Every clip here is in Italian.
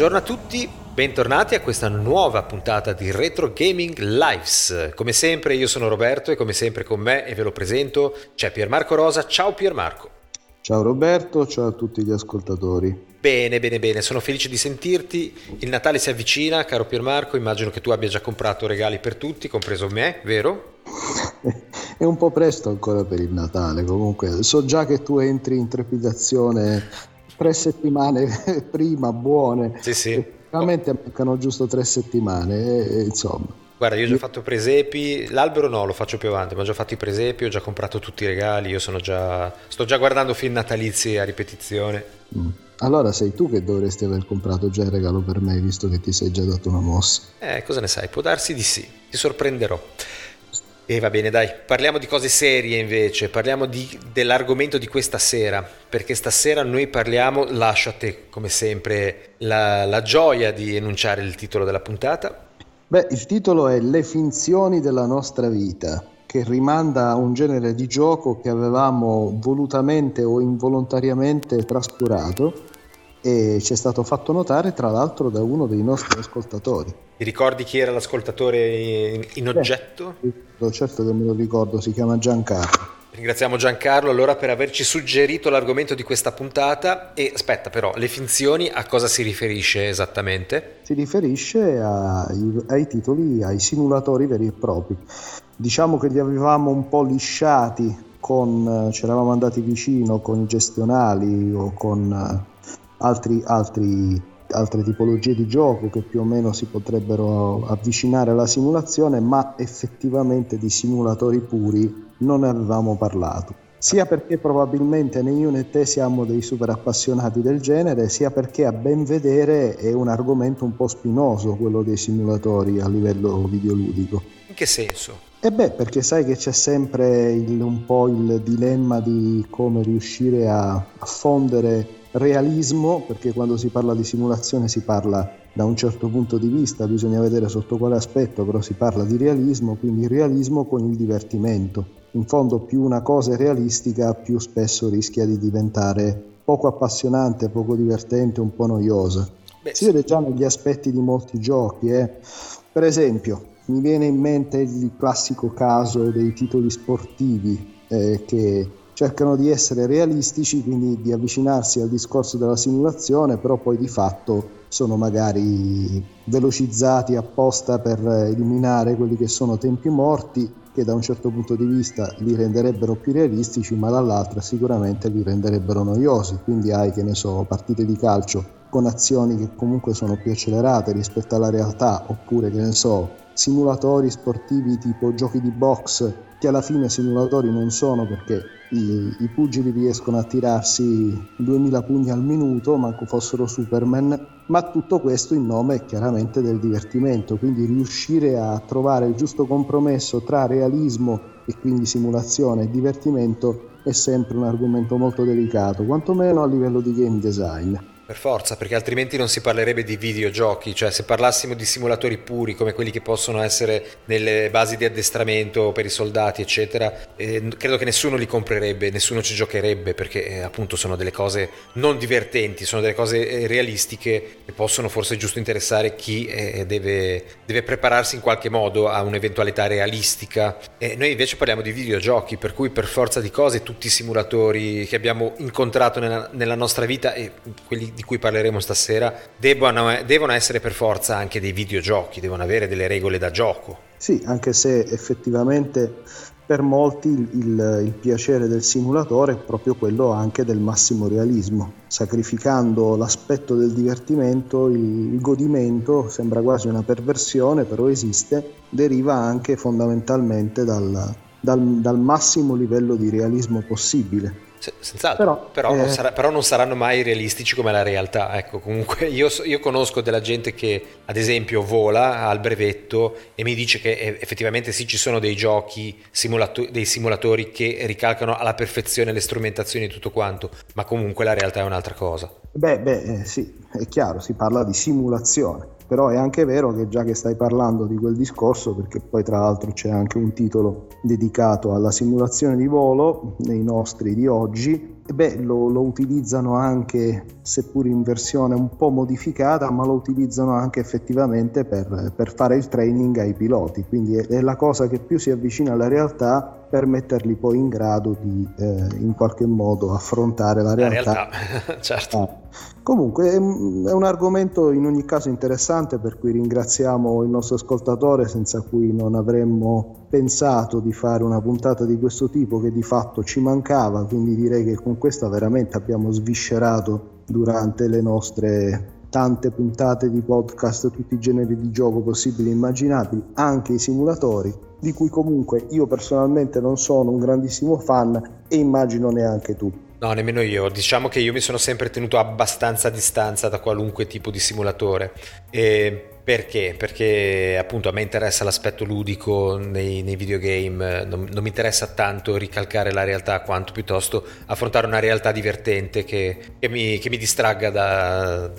Buongiorno a tutti, bentornati a questa nuova puntata di Retro Gaming Lives. Come sempre io sono Roberto e come sempre con me, e ve lo presento, c'è Piermarco Rosa. Ciao Piermarco. Ciao Roberto, ciao a tutti gli ascoltatori. Bene, bene, bene, sono felice di sentirti. Il Natale si avvicina, caro Piermarco, immagino che tu abbia già comprato regali per tutti, compreso me, vero? È un po' presto ancora per il Natale, comunque so già che tu entri in trepidazione tre settimane prima, buone. Sì, sì. Veramente mancano giusto tre settimane, e, insomma. Guarda, io ho già fatto presepi, l'albero no, lo faccio più avanti, ma ho già fatto i presepi, ho già comprato tutti i regali, io sono già, sto già guardando film natalizi a ripetizione. Mm. Allora sei tu che dovresti aver comprato già il regalo per me, visto che ti sei già dato una mossa. Eh, cosa ne sai? Può darsi di sì, ti sorprenderò. E va bene, dai, parliamo di cose serie invece, parliamo di, dell'argomento di questa sera, perché stasera noi parliamo, lascio a te come sempre la, la gioia di enunciare il titolo della puntata. Beh, il titolo è Le finzioni della nostra vita, che rimanda a un genere di gioco che avevamo volutamente o involontariamente trascurato e ci è stato fatto notare tra l'altro da uno dei nostri ascoltatori. Ti ricordi chi era l'ascoltatore in, in oggetto? Eh, certo che me lo ricordo, si chiama Giancarlo. Ringraziamo Giancarlo allora per averci suggerito l'argomento di questa puntata e aspetta però, le finzioni a cosa si riferisce esattamente? Si riferisce ai, ai titoli, ai simulatori veri e propri. Diciamo che li avevamo un po' lisciati con, ci eravamo andati vicino con i gestionali o con altri, altri, altre tipologie di gioco che più o meno si potrebbero avvicinare alla simulazione, ma effettivamente di simulatori puri non ne avevamo parlato. Sia perché probabilmente né io né te siamo dei super appassionati del genere, sia perché a ben vedere è un argomento un po' spinoso quello dei simulatori a livello videoludico. In che senso? E beh, perché sai che c'è sempre il, un po' il dilemma di come riuscire a, a fondere realismo, perché quando si parla di simulazione si parla da un certo punto di vista, bisogna vedere sotto quale aspetto, però si parla di realismo, quindi realismo con il divertimento. In fondo più una cosa è realistica, più spesso rischia di diventare poco appassionante, poco divertente, un po' noiosa. Beh, si vede già negli aspetti di molti giochi. Eh. Per esempio, mi viene in mente il classico caso dei titoli sportivi eh, che cercano di essere realistici, quindi di avvicinarsi al discorso della simulazione, però poi di fatto sono magari velocizzati apposta per eliminare quelli che sono tempi morti che da un certo punto di vista li renderebbero più realistici, ma dall'altra sicuramente li renderebbero noiosi. Quindi hai, che ne so, partite di calcio con azioni che comunque sono più accelerate rispetto alla realtà, oppure, che ne so, simulatori sportivi tipo giochi di box che alla fine simulatori non sono perché i, i pugili riescono a tirarsi 2000 pugni al minuto, manco fossero Superman, ma tutto questo in nome chiaramente del divertimento, quindi riuscire a trovare il giusto compromesso tra realismo e quindi simulazione e divertimento è sempre un argomento molto delicato, quantomeno a livello di game design. Per forza, perché altrimenti non si parlerebbe di videogiochi, cioè se parlassimo di simulatori puri come quelli che possono essere nelle basi di addestramento per i soldati, eccetera, eh, credo che nessuno li comprerebbe, nessuno ci giocherebbe perché eh, appunto sono delle cose non divertenti, sono delle cose eh, realistiche che possono forse giusto interessare chi eh, deve, deve, prepararsi in qualche modo a un'eventualità realistica. E noi invece parliamo di videogiochi, per cui per forza di cose tutti i simulatori che abbiamo incontrato nella, nella nostra vita e quelli di cui parleremo stasera devono, devono essere per forza anche dei videogiochi, devono avere delle regole da gioco. Sì, anche se effettivamente per molti il, il, il, piacere del simulatore è proprio quello anche del massimo realismo. Sacrificando l'aspetto del divertimento, il, il godimento, sembra quasi una perversione, però esiste, deriva anche fondamentalmente dal, dal, dal massimo livello di realismo possibile. Senz'altro, però, però, eh... non sarà, però, non saranno mai realistici come la realtà. Ecco, comunque io, io, conosco della gente che, ad esempio, vola al brevetto e mi dice che effettivamente sì, ci sono dei giochi, simulato- dei simulatori che ricalcano alla perfezione le strumentazioni e tutto quanto, ma comunque la realtà è un'altra cosa. Beh, beh eh, sì, è chiaro, si parla di simulazione però è anche vero che già che stai parlando di quel discorso, perché poi tra l'altro c'è anche un titolo dedicato alla simulazione di volo nei nostri di oggi, beh, lo, lo, utilizzano anche, seppur in versione un po' modificata, ma lo utilizzano anche effettivamente per, per fare il training ai piloti. Quindi è, è, la cosa che più si avvicina alla realtà per metterli poi in grado di eh, in qualche modo affrontare la realtà. La realtà. certo. Ah. Comunque è, un argomento in ogni caso interessante per cui ringraziamo il nostro ascoltatore senza cui non avremmo pensato di fare una puntata di questo tipo che di fatto ci mancava, quindi direi che con questa veramente abbiamo sviscerato durante le nostre tante puntate di podcast, tutti i generi di gioco possibili e immaginabili, anche i simulatori, di cui comunque io personalmente non sono un grandissimo fan e immagino neanche tu. No, nemmeno io. Diciamo che io mi sono sempre tenuto abbastanza a distanza da qualunque tipo di simulatore. E perché? Perché appunto a me interessa l'aspetto ludico nei, nei videogame, non, non, mi interessa tanto ricalcare la realtà quanto piuttosto affrontare una realtà divertente che, che, mi, che mi distragga da,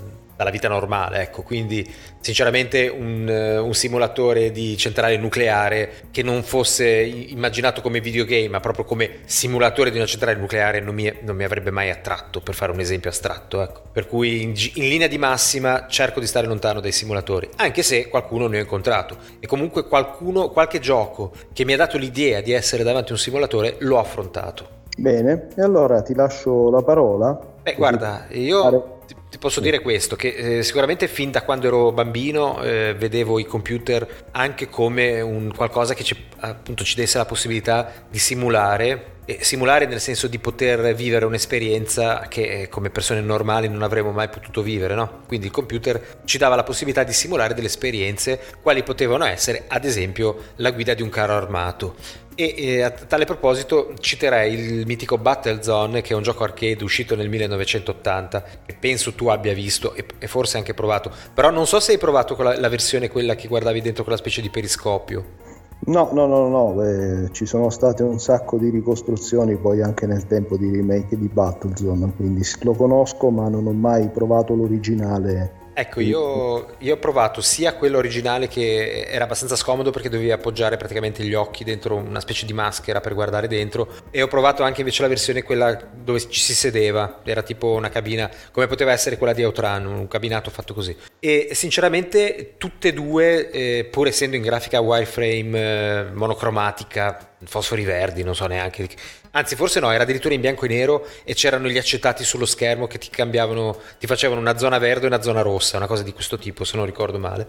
dalla vita normale, ecco, quindi sinceramente un, eh, un, simulatore di centrale nucleare che non fosse immaginato come videogame, ma proprio come simulatore di una centrale nucleare non mi, non mi avrebbe mai attratto, per fare un esempio astratto, ecco. Per cui in, in, linea di massima cerco di stare lontano dai simulatori, anche se qualcuno ne ho incontrato e comunque qualcuno, qualche gioco che mi ha dato l'idea di essere davanti a un simulatore l'ho affrontato. Bene, e allora ti lascio la parola. Beh, guarda, io ti posso dire questo, che eh, sicuramente fin da quando ero bambino eh, vedevo i computer anche come un qualcosa che ci, appunto ci desse la possibilità di simulare, simulare nel senso di poter vivere un'esperienza che eh, come persone normali non avremmo mai potuto vivere, no? Quindi il computer ci dava la possibilità di simulare delle esperienze, quali potevano essere ad esempio la guida di un carro armato. E, e, a tale proposito citerei il mitico Battlezone che è un gioco arcade uscito nel 1980 che penso tu abbia visto e, e forse anche provato però non so se hai provato la, la versione quella che guardavi dentro quella specie di periscopio No, no, no, no, eh, ci sono state un sacco di ricostruzioni poi anche nel tempo di remake di Battlezone, quindi lo conosco ma non ho mai provato l'originale Ecco, io, io, ho provato sia quello originale che era abbastanza scomodo perché dovevi appoggiare praticamente gli occhi dentro una specie di maschera per guardare dentro e ho provato anche invece la versione quella dove ci si sedeva, era tipo una cabina come poteva essere quella di Outrun, un cabinato fatto così. E sinceramente tutte e due, eh, pur essendo in grafica wireframe eh, monocromatica, fosfori verdi, non so neanche. Anzi, forse no, era addirittura in bianco e nero e c'erano gli accettati sullo schermo che ti cambiavano, ti facevano una zona verde e una zona rossa, una cosa di questo tipo, se non ricordo male.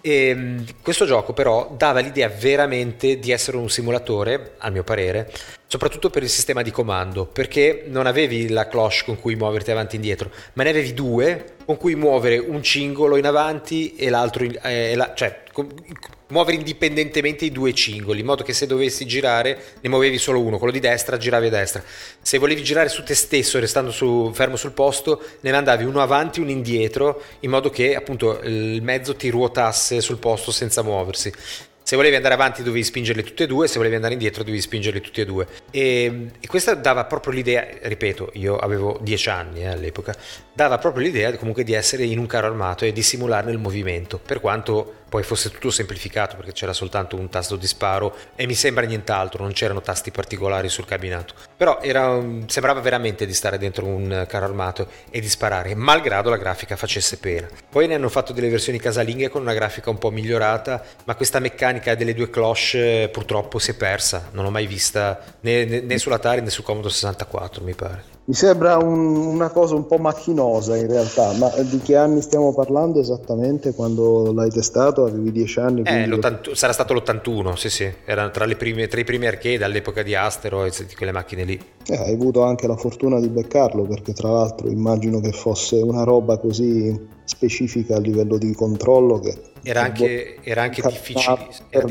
E ehm, questo gioco però dava l'idea veramente di essere un simulatore, al mio parere, soprattutto per il sistema di comando, perché non avevi la cloche con cui muoverti avanti e indietro, ma ne avevi due con cui muovere un cingolo in avanti e l'altro, in, eh, la, cioè muovere indipendentemente i due cingoli, in modo che se dovessi girare ne muovevi solo uno, quello di destra giravi a destra. Se volevi girare su te stesso restando su, fermo sul posto, ne mandavi uno avanti e uno indietro, in modo che appunto il mezzo ti ruotasse sul posto senza muoversi. Se volevi andare avanti dovevi spingerle tutte e due, se volevi andare indietro dovevi spingerle tutte e due. E, e questa dava proprio l'idea, ripeto, io avevo dieci anni eh, all'epoca, dava proprio l'idea comunque di essere in un carro armato e di simularne il movimento, per quanto poi fosse tutto semplificato perché c'era soltanto un tasto di sparo e mi sembra nient'altro, non c'erano tasti particolari sul cabinato. Però era, sembrava veramente di stare dentro un carro armato e di sparare, malgrado la grafica facesse pena. Poi ne hanno fatto delle versioni casalinghe con una grafica un po' migliorata, ma questa meccanica delle due cloche purtroppo si è persa, non l'ho mai vista né, né, né sull'Atari né sul Commodore 64 mi pare. Mi sembra un, una cosa un po' macchinosa in realtà, ma di che anni stiamo parlando esattamente quando l'hai testato? Avevi 10 anni? Eh, sarà stato l'81, sì sì, era tra, prime, tra, i primi arcade all'epoca di Astero e di quelle macchine lì. Eh, hai avuto anche la fortuna di beccarlo perché tra l'altro immagino che fosse una roba così specifica a livello di controllo che era anche, era anche difficile. Era.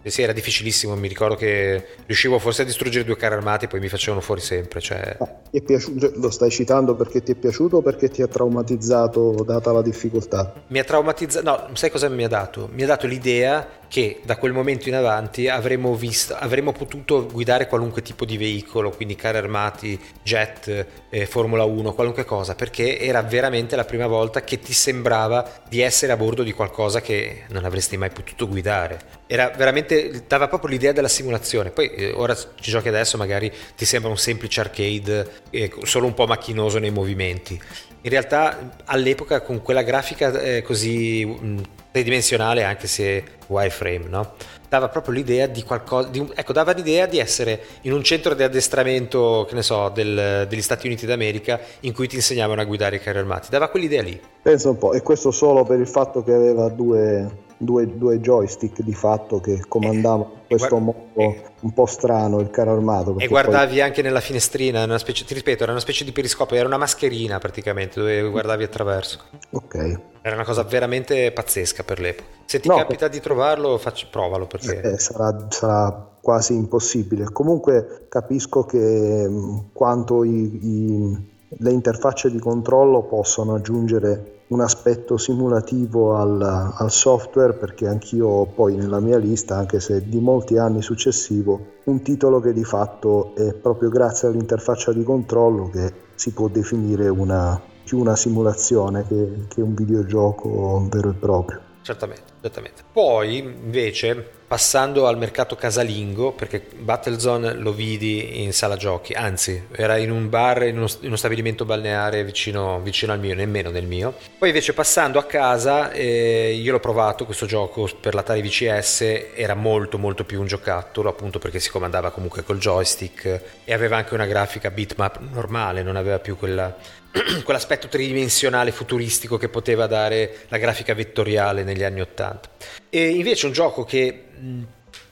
Eh sì, era difficilissimo. Mi ricordo che riuscivo forse a distruggere due carri armati e poi mi facevano fuori sempre. Cioè... Ah, piaciuto, lo stai citando perché ti è piaciuto o perché ti ha traumatizzato data la difficoltà? Mi ha traumatizzato. No, sai cosa mi ha dato? Mi ha dato l'idea che da quel momento in avanti avremmo, visto, avremmo potuto guidare qualunque tipo di veicolo, quindi carri armati, jet, eh, Formula 1, qualunque cosa, perché era veramente la prima volta che ti sembrava di essere a bordo di qualcosa che non avresti mai potuto guidare. Era veramente, dava proprio l'idea della simulazione. Poi eh, ora ci giochi adesso, magari ti sembra un semplice arcade, eh, solo un po' macchinoso nei movimenti. In realtà all'epoca con quella grafica eh, così mh, tridimensionale, anche se wireframe, no? Dava proprio l'idea di qualcosa, di ecco, dava l'idea di essere in un centro di addestramento, che ne so, del, degli Stati Uniti d'America in cui ti insegnavano a guidare i carri armati, dava quell'idea lì. Pensa un po', e questo solo per il fatto che aveva due, due, due joystick di fatto che comandavano in questo guard- modo un po' strano il carro armato. E guardavi poi... anche nella finestrina, una specie, ti ripeto, era una specie di periscopio, era una mascherina praticamente dove guardavi attraverso. Ok. Era una cosa veramente pazzesca per l'epoca. Se ti no, capita di trovarlo, faccio, provalo perché... Eh, sarà, sarà, quasi impossibile. Comunque capisco che mm, quanto i, i, le interfacce di controllo possono aggiungere un aspetto simulativo al, al, software perché anch'io poi nella mia lista, anche se di molti anni successivo, un titolo che di fatto è proprio grazie all'interfaccia di controllo che si può definire una, più una simulazione che, che un videogioco vero e proprio. Certamente, certamente. Poi invece passando al mercato casalingo, perché Battlezone lo vidi in sala giochi, anzi era in un bar, in uno, in uno stabilimento balneare vicino, vicino, al mio, nemmeno nel mio. Poi invece passando a casa, eh, io l'ho provato questo gioco per l'Atari VCS, era molto molto più un giocattolo, appunto perché si comandava comunque col joystick e aveva anche una grafica bitmap normale, non aveva più quella quell'aspetto tridimensionale futuristico che poteva dare la grafica vettoriale negli anni Ottanta. E invece un gioco che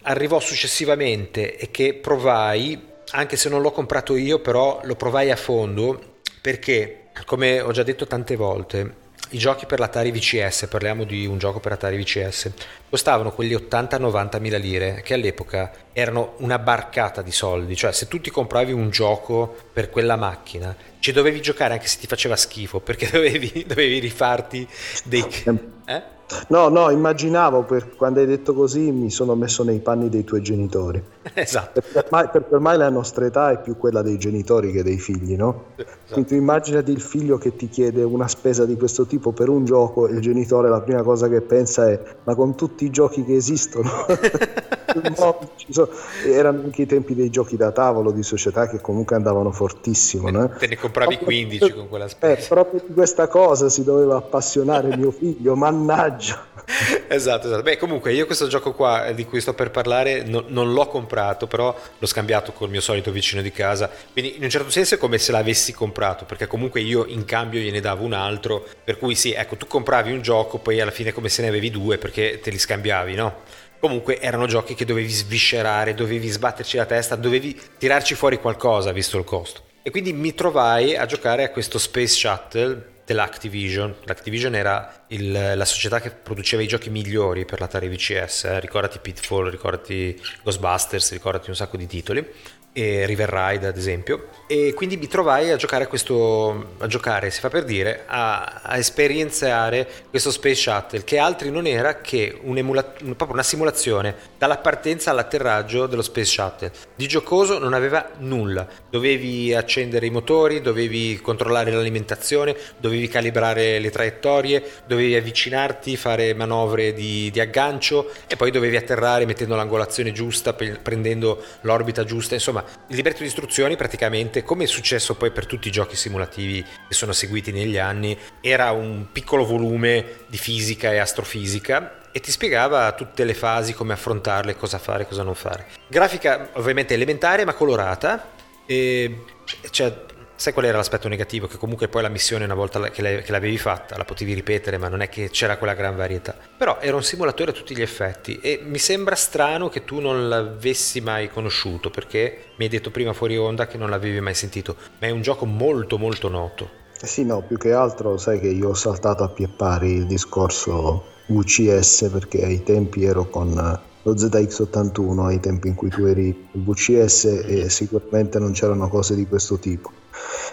arrivò successivamente e che provai, anche se non l'ho comprato io, però lo provai a fondo perché, come ho già detto tante volte, i giochi per l'Atari VCS, parliamo di un gioco per Atari VCS, costavano quelli 80-90 mila lire, che all'epoca erano una barcata di soldi, cioè se tu ti compravi un gioco per quella macchina, ci dovevi giocare anche se ti faceva schifo, perché dovevi, dovevi rifarti dei... Eh? No, no, immaginavo per, quando hai detto così mi sono messo nei panni dei tuoi genitori. Esatto. Perché ormai, perché ormai la nostra età è più quella dei genitori che dei figli, no? Esatto. Quindi immaginati il figlio che ti chiede una spesa di questo tipo per un gioco e il genitore la prima cosa che pensa è ma con tutti i giochi che esistono no, sono, erano anche i tempi dei giochi da tavolo di società che comunque andavano fortissimo. No? Te ne compravi 15 con quella spesa. Eh, proprio di questa cosa si doveva appassionare mio figlio, mannaggia. esatto, esatto. Beh, comunque io questo gioco qua eh, di cui sto per parlare no, non l'ho comprato, però l'ho scambiato col mio solito vicino di casa. Quindi in un certo senso è come se l'avessi comprato, perché comunque io in cambio gliene davo un altro. Per cui sì, ecco, tu compravi un gioco, poi alla fine come se ne avevi due perché te li scambiavi, no? Comunque erano giochi che dovevi sviscerare, dovevi sbatterci la testa, dovevi tirarci fuori qualcosa visto il costo. E quindi mi trovai a giocare a questo Space Shuttle dell'Activision. L'Activision era il, la società che produceva i giochi migliori per l'Atari VCS. Eh. Ricordati Pitfall, ricordati Ghostbusters, ricordati un sacco di titoli e River Ride ad esempio. E quindi mi trovai a giocare a questo a giocare si fa per dire a, a esperienziare questo Space Shuttle che altri non era che un emula, proprio una simulazione dalla partenza all'atterraggio dello Space Shuttle. Di giocoso non aveva nulla. Dovevi accendere i motori dovevi controllare l'alimentazione dovevi calibrare le traiettorie dovevi avvicinarti fare manovre di, di aggancio e poi dovevi atterrare mettendo l'angolazione giusta prendendo l'orbita giusta insomma il libretto di istruzioni praticamente, come è successo poi per tutti i giochi simulativi che sono seguiti negli anni, era un piccolo volume di fisica e astrofisica e ti spiegava tutte le fasi, come affrontarle, cosa fare, cosa non fare. Grafica ovviamente elementare ma colorata, e cioè, sai qual era l'aspetto negativo? Che comunque poi la missione una volta che, l'avevi fatta la potevi ripetere, ma non è che c'era quella gran varietà. Però era un simulatore a tutti gli effetti e mi sembra strano che tu non l'avessi mai conosciuto perché mi hai detto prima fuori onda che non l'avevi mai sentito, ma è un gioco molto molto noto. Eh sì, no, più che altro sai che io ho saltato a pie pari il discorso VCS perché ai tempi ero con lo ZX81 ai tempi in cui tu eri il VCS e sicuramente non c'erano cose di questo tipo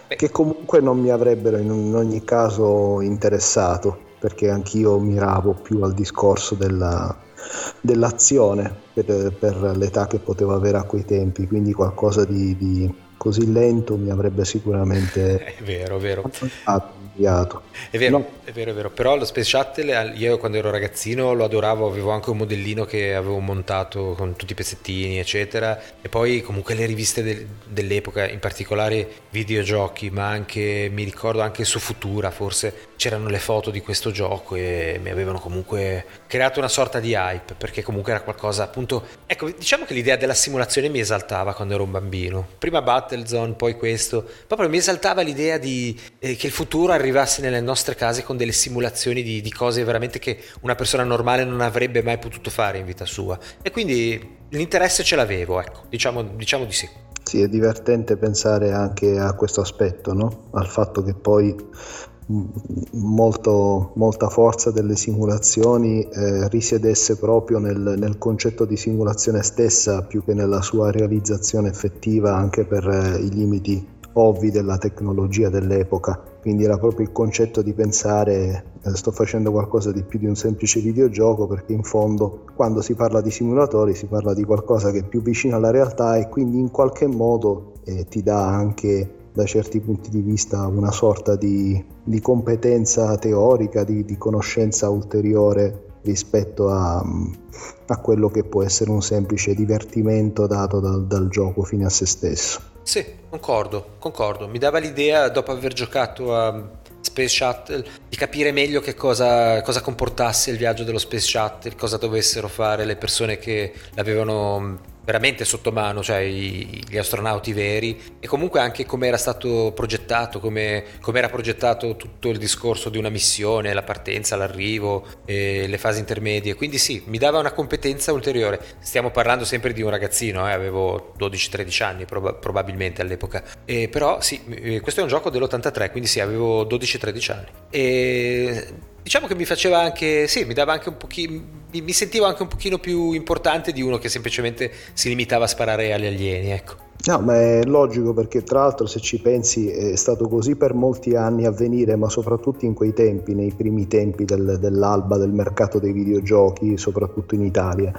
che comunque non mi avrebbero in ogni caso interessato perché anch'io miravo più al discorso della, dell'azione per, per, l'età che potevo avere a quei tempi quindi qualcosa di, di così lento mi avrebbe sicuramente... È vero, è vero. Avviato. È vero, no. è vero, è vero. Però lo Space Shuttle, io quando ero ragazzino lo adoravo, avevo anche un modellino che avevo montato con tutti i pezzettini, eccetera. E poi comunque le riviste del, dell'epoca, in particolare videogiochi, ma anche, mi ricordo anche su Futura, forse c'erano le foto di questo gioco e mi avevano comunque creato una sorta di hype, perché comunque era qualcosa, appunto... Ecco, diciamo che l'idea della simulazione mi esaltava quando ero un bambino. Prima Battlezone, poi questo. Proprio mi esaltava l'idea di, eh, che il futuro arrivasse nelle nostre case con delle simulazioni di, di, cose veramente che una persona normale non avrebbe mai potuto fare in vita sua. E quindi l'interesse ce l'avevo, ecco, diciamo, diciamo di sì. Sì, è divertente pensare anche a questo aspetto, no? al fatto che poi molto, molta forza delle simulazioni eh, risiedesse proprio nel, nel, concetto di simulazione stessa più che nella sua realizzazione effettiva anche per eh, i limiti ovvi della tecnologia dell'epoca. Quindi era proprio il concetto di pensare eh, sto facendo qualcosa di più di un semplice videogioco perché in fondo quando si parla di simulatori si parla di qualcosa che è più vicino alla realtà e quindi in qualche modo eh, ti dà anche da certi punti di vista una sorta di, di competenza teorica, di, di, conoscenza ulteriore rispetto a, a, quello che può essere un semplice divertimento dato dal, dal gioco fine a se stesso. Sì, concordo, concordo. Mi dava l'idea, dopo aver giocato a Space Shuttle, di capire meglio che cosa, cosa, comportasse il viaggio dello Space Shuttle, cosa dovessero fare le persone che l'avevano veramente sotto mano, cioè i, gli astronauti veri e comunque anche come era stato progettato, come era progettato tutto il discorso di una missione, la partenza, l'arrivo, le fasi intermedie, quindi sì, mi dava una competenza ulteriore. Stiamo parlando sempre di un ragazzino, eh, avevo 12-13 anni prob- probabilmente all'epoca, e però sì, questo è un gioco dell'83, quindi sì, avevo 12-13 anni. E diciamo che mi faceva anche, sì, mi dava anche un pochino mi, sentivo anche un pochino più importante di uno che semplicemente si limitava a sparare agli alieni, ecco. No, ma è logico perché tra l'altro se ci pensi è stato così per molti anni a venire, ma soprattutto in quei tempi, nei primi tempi del, dell'alba del mercato dei videogiochi, soprattutto in Italia,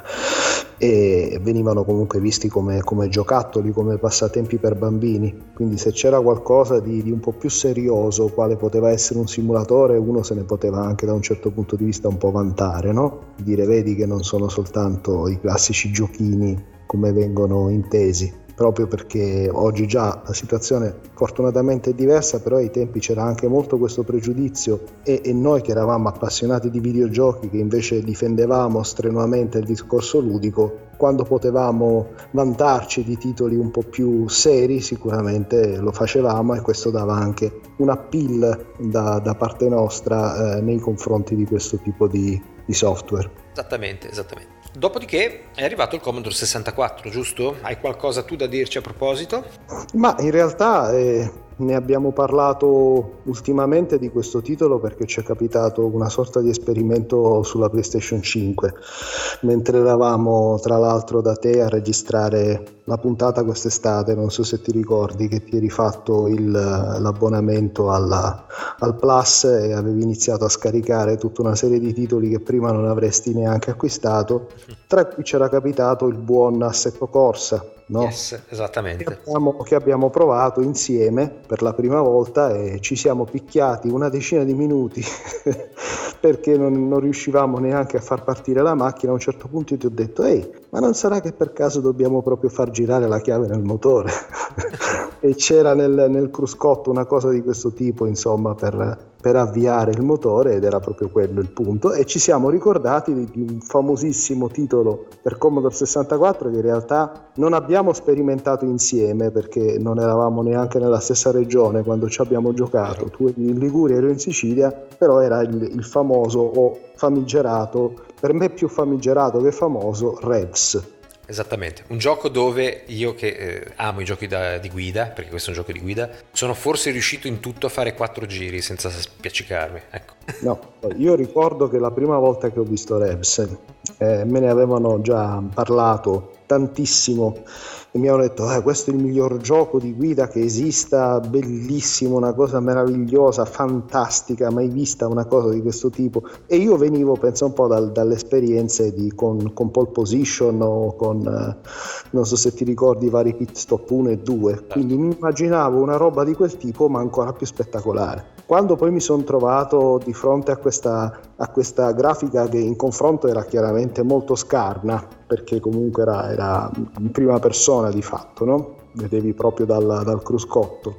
e venivano comunque visti come, come giocattoli, come passatempi per bambini. Quindi se c'era qualcosa di, di, un po' più serioso, quale poteva essere un simulatore, uno se ne poteva anche da un certo punto di vista un po' vantare, no? Dire vedi che non sono soltanto i classici giochini come vengono intesi proprio perché oggi già la situazione fortunatamente è diversa, però ai tempi c'era anche molto questo pregiudizio e, e, noi che eravamo appassionati di videogiochi, che invece difendevamo strenuamente il discorso ludico, quando potevamo vantarci di titoli un po' più seri sicuramente lo facevamo e questo dava anche un appeal da, da parte nostra eh, nei confronti di questo tipo di, di software. Esattamente, esattamente. Dopodiché è arrivato il Commodore 64, giusto? Hai qualcosa tu da dirci a proposito? Ma in realtà eh, ne abbiamo parlato ultimamente di questo titolo perché ci è capitato una sorta di esperimento sulla PlayStation 5, mentre eravamo tra l'altro da te a registrare la puntata quest'estate, non so se ti ricordi che ti eri fatto il, l'abbonamento alla, al Plus e avevi iniziato a scaricare tutta una serie di titoli che prima non avresti neanche acquistato, tra cui c'era capitato il buon Assetto Corsa no? Yes, esattamente. Che abbiamo, che abbiamo, provato insieme per la prima volta e ci siamo picchiati una decina di minuti perché non, non, riuscivamo neanche a far partire la macchina. A un certo punto ti ho detto, ehi, ma non sarà che per caso dobbiamo proprio far girare la chiave nel motore? e c'era nel, nel cruscotto una cosa di questo tipo, insomma, per per avviare il motore ed era proprio quello il punto. E ci siamo ricordati di, un famosissimo titolo per Commodore 64 che in realtà non abbiamo sperimentato insieme perché non eravamo neanche nella stessa regione quando ci abbiamo giocato, tu eri in Liguria, ero in Sicilia, però era il, il famoso o famigerato, per me più famigerato che famoso, Revs Esattamente, un gioco dove io che eh, amo i giochi da, di guida, perché questo è un gioco di guida, sono forse riuscito in tutto a fare quattro giri senza spiaccicarmi, ecco. No, io ricordo che la prima volta che ho visto Rebs eh, me ne avevano già parlato tantissimo e mi hanno detto eh, questo è il miglior gioco di guida che esista, bellissimo, una cosa meravigliosa, fantastica, mai vista una cosa di questo tipo. E io venivo penso un po' dal, dalle esperienze di, con, con pole position o con eh, non so se ti ricordi i vari pit stop 1 e 2 quindi mi immaginavo una roba di quel tipo ma ancora più spettacolare. Quando poi mi sono trovato di fronte a questa, a questa, grafica che in confronto era chiaramente molto scarna, perché comunque era, era in prima persona di fatto, no? vedevi proprio dal, dal, cruscotto,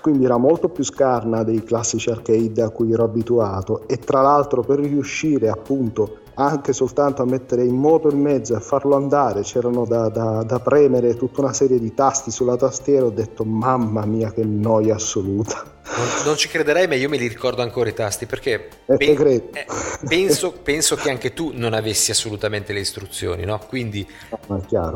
quindi era molto più scarna dei classici arcade a cui ero abituato e tra l'altro per riuscire appunto anche soltanto a mettere in moto il mezzo e a farlo andare c'erano da, da, da, premere tutta una serie di tasti sulla tastiera ho detto mamma mia che noia assoluta non, non ci crederei ma io me li ricordo ancora i tasti perché eh, ben, eh, penso, penso, che anche tu non avessi assolutamente le istruzioni no? quindi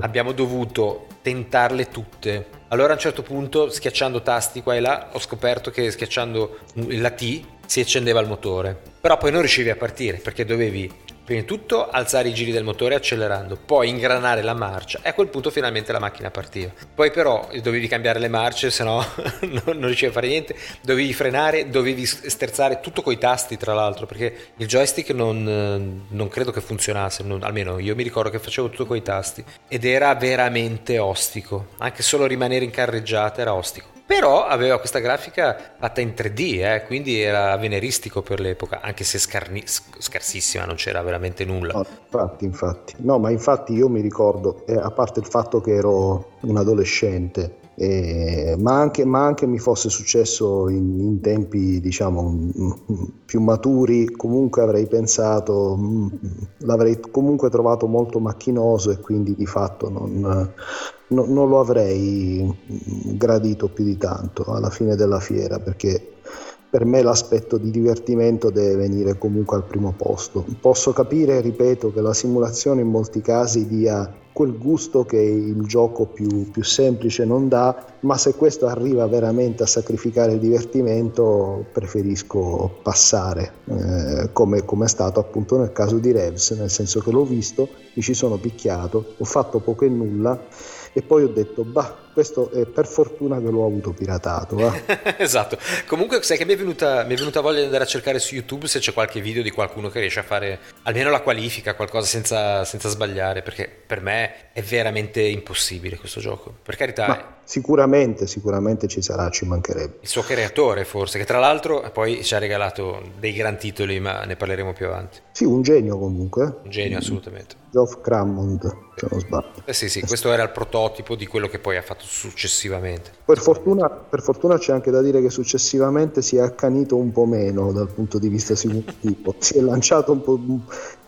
abbiamo dovuto tentarle tutte. Allora a un certo punto schiacciando tasti qua e là ho scoperto che schiacciando la T si accendeva il motore. Però poi non riuscivi a partire perché dovevi Prima di tutto alzare i giri del motore accelerando, poi ingranare la marcia e a quel punto finalmente la macchina partiva. Poi però dovevi cambiare le marce, se no non riuscivi a fare niente, dovevi frenare, dovevi sterzare tutto coi tasti tra l'altro, perché il joystick non, non credo che funzionasse, non, almeno io mi ricordo che facevo tutto coi tasti ed era veramente ostico, anche solo rimanere in carreggiata era ostico però aveva questa grafica fatta in 3D, eh, quindi era veneristico per l'epoca, anche se scarni- scarsissima, non c'era veramente nulla. No, infatti, infatti. No, ma infatti io mi ricordo, eh, a parte il fatto che ero un adolescente, eh, ma, anche, ma, anche, mi fosse successo in, in, tempi diciamo più maturi comunque avrei pensato mm, l'avrei comunque trovato molto macchinoso e quindi di fatto non, no, non lo avrei gradito più di tanto alla fine della fiera perché per me l'aspetto di divertimento deve venire comunque al primo posto. Posso capire, ripeto, che la simulazione in molti casi dia quel gusto che il gioco più, più, semplice non dà, ma se questo arriva veramente a sacrificare il divertimento preferisco passare, eh, come, come, è stato appunto nel caso di Revs, nel senso che l'ho visto, mi ci sono picchiato, ho fatto poco e nulla e poi ho detto, bah, questo è per fortuna che l'ho avuto piratato. esatto. Comunque, sai che mi è, venuta, mi è, venuta, voglia di andare a cercare su YouTube se c'è qualche video di qualcuno che riesce a fare almeno la qualifica, qualcosa senza, senza sbagliare, perché per me è veramente impossibile questo gioco. Per carità. Ma sicuramente, sicuramente ci sarà, ci mancherebbe. Il suo creatore, forse, che tra l'altro poi ci ha regalato dei gran titoli, ma ne parleremo più avanti. Sì, un genio comunque. Un genio, assolutamente. Geoff Crammond, se non sbaglio. Eh sì, sì, questo era il prototipo di quello che poi ha fatto successivamente. Per fortuna, per fortuna, c'è anche da dire che successivamente si è accanito un po' meno dal punto di vista simulativo, si è lanciato un po',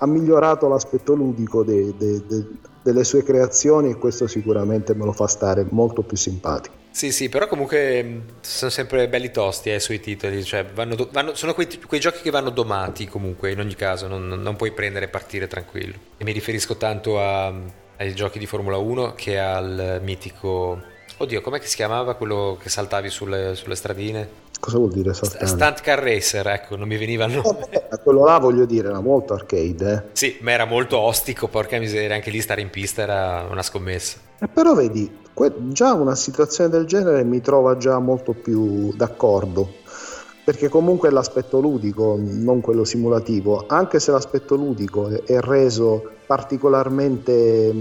ha migliorato l'aspetto ludico de, de, de, delle sue creazioni e questo sicuramente me lo fa stare molto più simpatico. Sì, sì, però comunque sono sempre belli tosti eh, sui titoli, cioè vanno, vanno, sono quei, quei, giochi che vanno domati comunque, in ogni caso, non, non puoi prendere e partire tranquillo. E mi riferisco tanto a, ai giochi di Formula 1 che al mitico Oddio, com'è che si chiamava quello che saltavi sulle, sulle stradine? Cosa vuol dire saltare? Stunt Car Racer, ecco, non mi veniva il nome. Eh, quello là voglio dire, era molto arcade. Eh. Sì, ma era molto ostico, porca miseria, anche lì stare in pista era una scommessa. Eh, però vedi, que- già una situazione del genere mi trova già molto più d'accordo perché comunque è l'aspetto ludico, non quello simulativo, anche se l'aspetto ludico è reso particolarmente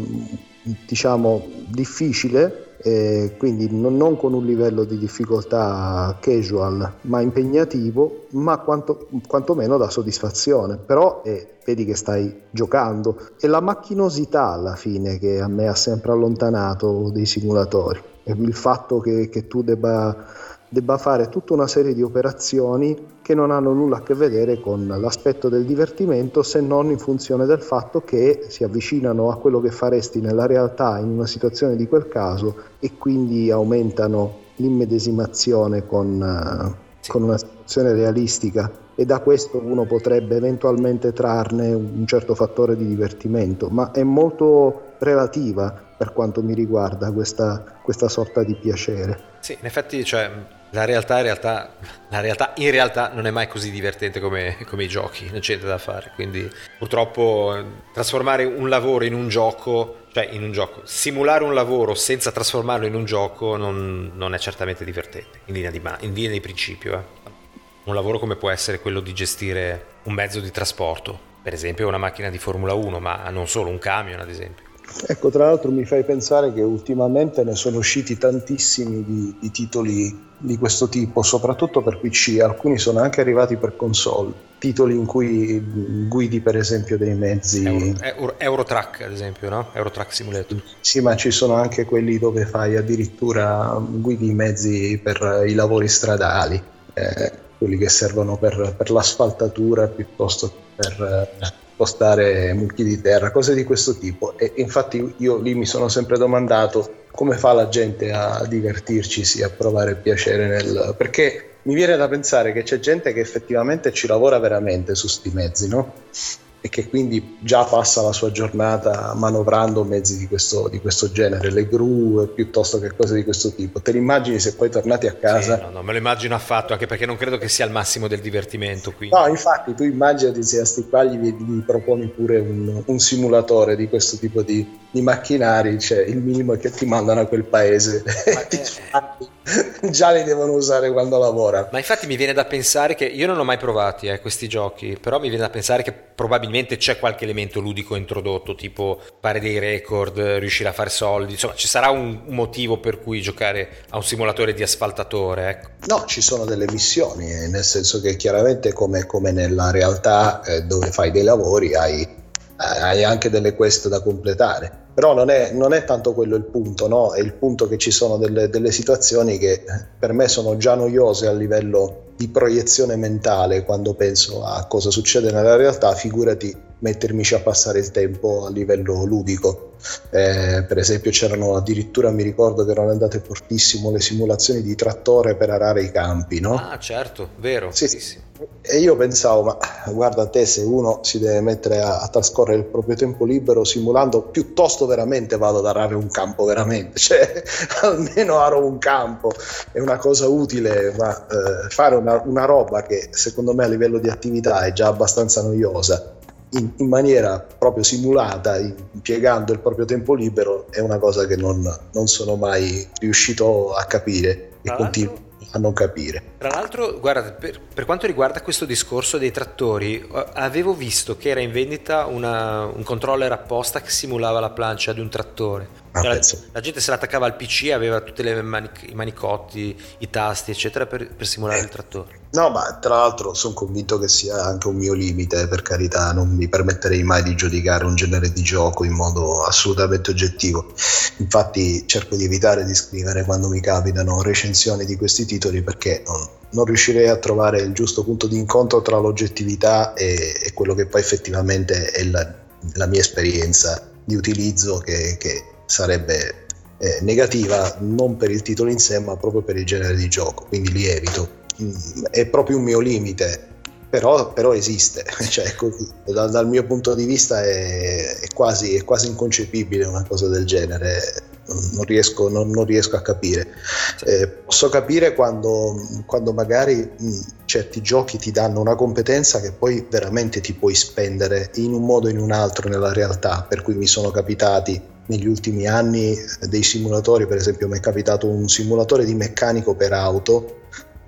diciamo difficile eh, quindi non, non, con un livello di difficoltà casual ma impegnativo ma quanto, quantomeno da soddisfazione. Però eh, vedi che stai giocando. È la macchinosità alla fine che a me ha sempre allontanato dei simulatori. Il fatto che, che tu debba debba fare tutta una serie di operazioni che non hanno nulla a che vedere con l'aspetto del divertimento se non in funzione del fatto che si avvicinano a quello che faresti nella realtà in una situazione di quel caso e quindi aumentano l'immedesimazione con, uh, con una situazione realistica e da questo uno potrebbe eventualmente trarne un certo fattore di divertimento, ma è molto relativa per quanto mi riguarda questa, questa sorta di piacere. Sì, in effetti cioè, la realtà, in realtà, la realtà, in realtà non è mai così divertente come, come, i giochi, non c'è niente da fare. Quindi purtroppo trasformare un lavoro in un gioco, cioè in un gioco, simulare un lavoro senza trasformarlo in un gioco non, non è certamente divertente, in linea di, in linea di principio. Eh. Un lavoro come può essere quello di gestire un mezzo di trasporto, per esempio una macchina di Formula 1, ma non solo, un camion ad esempio. Ecco, tra l'altro mi fai pensare che ultimamente ne sono usciti tantissimi di, di, titoli di questo tipo, soprattutto per PC, alcuni sono anche arrivati per console, titoli in cui guidi per esempio dei mezzi... Euro, Euro, Eurotrack ad esempio, no? Eurotrack Simulator. Sì, ma ci sono anche quelli dove fai addirittura guidi i mezzi per i lavori stradali, eh, quelli che servono per, per l'asfaltatura piuttosto che per... Eh, spostare mucchi di terra, cose di questo tipo. E infatti io lì mi sono sempre domandato come fa la gente a divertirci, a provare piacere nel... perché mi viene da pensare che c'è gente che effettivamente ci lavora veramente su sti mezzi, no? E che quindi già passa la sua giornata manovrando mezzi di questo, di questo genere, le gru piuttosto che cose di questo tipo. Te li immagini se poi tornati a casa? Sì, no, non me lo immagino affatto, anche perché non credo che sia il massimo del divertimento. Quindi. No, infatti tu immaginati se a sti qua gli, gli proponi pure un, un, simulatore di questo tipo di, di macchinari, cioè il minimo è che ti mandano a quel paese. Ma, già li devono usare quando lavorano. Ma infatti mi viene da pensare che io non ho mai provati eh, questi giochi, però mi viene da pensare che probabilmente c'è qualche elemento ludico introdotto, tipo fare dei record, riuscire a fare soldi, insomma ci sarà un, motivo per cui giocare a un simulatore di asfaltatore. Ecco. No, ci sono delle missioni, eh, nel senso che chiaramente come, come nella realtà eh, dove fai dei lavori hai, hai anche delle quest da completare però non è, non è, tanto quello il punto, no? è il punto che ci sono delle, delle, situazioni che per me sono già noiose a livello di proiezione mentale quando penso a cosa succede nella realtà, figurati mettermici a passare il tempo a livello ludico. Eh, per esempio c'erano addirittura, mi ricordo che erano andate fortissimo le simulazioni di trattore per arare i campi, no? Ah certo, vero. Sì, sì. E io pensavo, ma guarda te, se uno si deve mettere a, a, trascorrere il proprio tempo libero simulando, piuttosto veramente vado ad arare un campo, veramente, cioè almeno aro un campo, è una cosa utile, ma eh, fare una, una roba che secondo me a livello di attività è già abbastanza noiosa. In, in, maniera proprio simulata, impiegando il proprio tempo libero, è una cosa che non, non sono mai riuscito a capire e continuo a non capire. Tra l'altro, guarda, per, per, quanto riguarda questo discorso dei trattori, avevo visto che era in vendita una, un controller apposta che simulava la plancia di un trattore. Ah, la, la, gente se l'attaccava al PC e aveva tutti manic- i manicotti, i tasti, eccetera, per, per simulare eh. il trattore. No, ma tra l'altro sono convinto che sia anche un mio limite, per carità, non mi permetterei mai di giudicare un genere di gioco in modo assolutamente oggettivo. Infatti cerco di evitare di scrivere quando mi capitano recensioni di questi titoli perché non, non riuscirei a trovare il giusto punto di incontro tra l'oggettività e, e quello che poi effettivamente è la, la mia esperienza di utilizzo che, che sarebbe eh, negativa non per il titolo in sé ma proprio per il genere di gioco, quindi li evito. È proprio un mio limite, però, però esiste, cioè, da, dal mio punto di vista è, è, quasi, è, quasi, inconcepibile una cosa del genere, non riesco, non, non riesco a capire. Eh, posso capire quando, quando magari mh, certi giochi ti danno una competenza che poi veramente ti puoi spendere in un modo o in un altro nella realtà, per cui mi sono capitati negli ultimi anni dei simulatori, per esempio mi è capitato un simulatore di meccanico per auto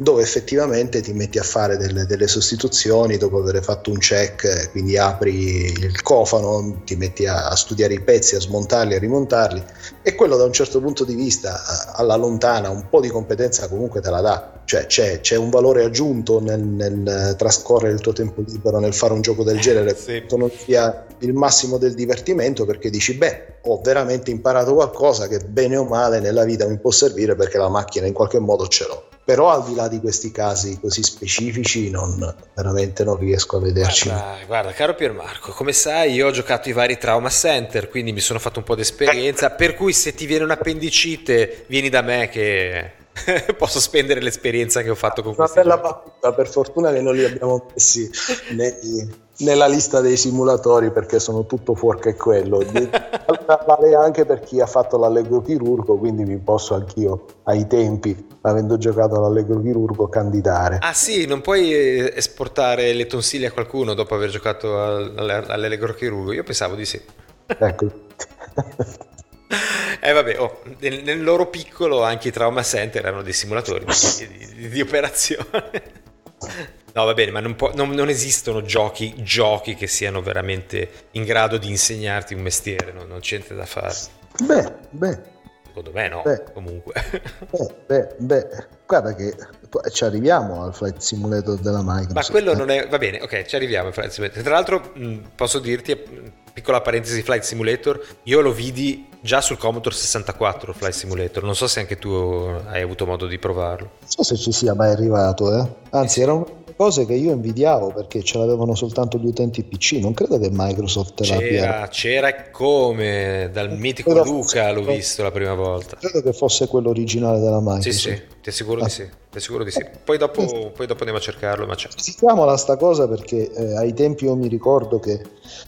dove effettivamente ti metti a fare delle, delle, sostituzioni dopo aver fatto un check, quindi apri il cofano, ti metti a, a, studiare i pezzi, a smontarli, a rimontarli e quello da un certo punto di vista alla lontana un po' di competenza comunque te la dà, cioè c'è, c'è un valore aggiunto nel, nel, trascorrere il tuo tempo libero, nel fare un gioco del genere, sì. non sia il massimo del divertimento perché dici beh ho veramente imparato qualcosa che bene o male nella vita mi può servire perché la macchina in qualche modo ce l'ho. Però al di là di questi casi così specifici non, veramente non riesco a vederci. Guarda, guarda caro Piermarco come sai io ho giocato i vari trauma center quindi mi sono fatto un po' di esperienza per cui se ti viene un'appendicite vieni da me che posso spendere l'esperienza che ho fatto con questi Una bella battuta, per fortuna che non li abbiamo messi nei, nella lista dei simulatori perché sono tutto fuorché quello. vale anche per chi ha fatto l'allegro chirurgo, quindi mi posso anch'io ai tempi, avendo giocato all'allegro chirurgo, candidare. Ah sì, non puoi eh, esportare le tonsille a qualcuno dopo aver giocato all'allegro chirurgo? Io pensavo di sì. Ecco. Eh vabbè, oh, nel, nel, loro piccolo anche i trauma center erano dei simulatori di, di, di operazione. No, va bene, ma non, può, non, non esistono giochi, giochi, che siano veramente in grado di insegnarti un mestiere, no? non c'è niente da fare. Beh, beh. Secondo me no, beh, comunque. Beh, beh, beh, guarda che ci arriviamo al Flight Simulator della Microsoft. Ma quello eh? non è... Va bene, ok, ci arriviamo al Flight Simulator. Tra l'altro, posso dirti, piccola parentesi Flight Simulator, io lo vidi già sul Commodore 64 Flight Simulator, non so se anche tu hai avuto modo di provarlo. Non so se ci sia mai arrivato, eh. anzi era una cose che io invidiavo perché ce l'avevano soltanto gli utenti PC, non credo che Microsoft c'era, l'abbia... C'era come, dal mitico Luca l'ho visto la prima volta. Credo che fosse quello originale della Microsoft. Sì, sì, ti assicuro ah. di sì. Ti assicuro di sì. Poi dopo, poi dopo andiamo a cercarlo, ma c'è. Citiamola sta cosa perché eh, ai tempi io mi ricordo che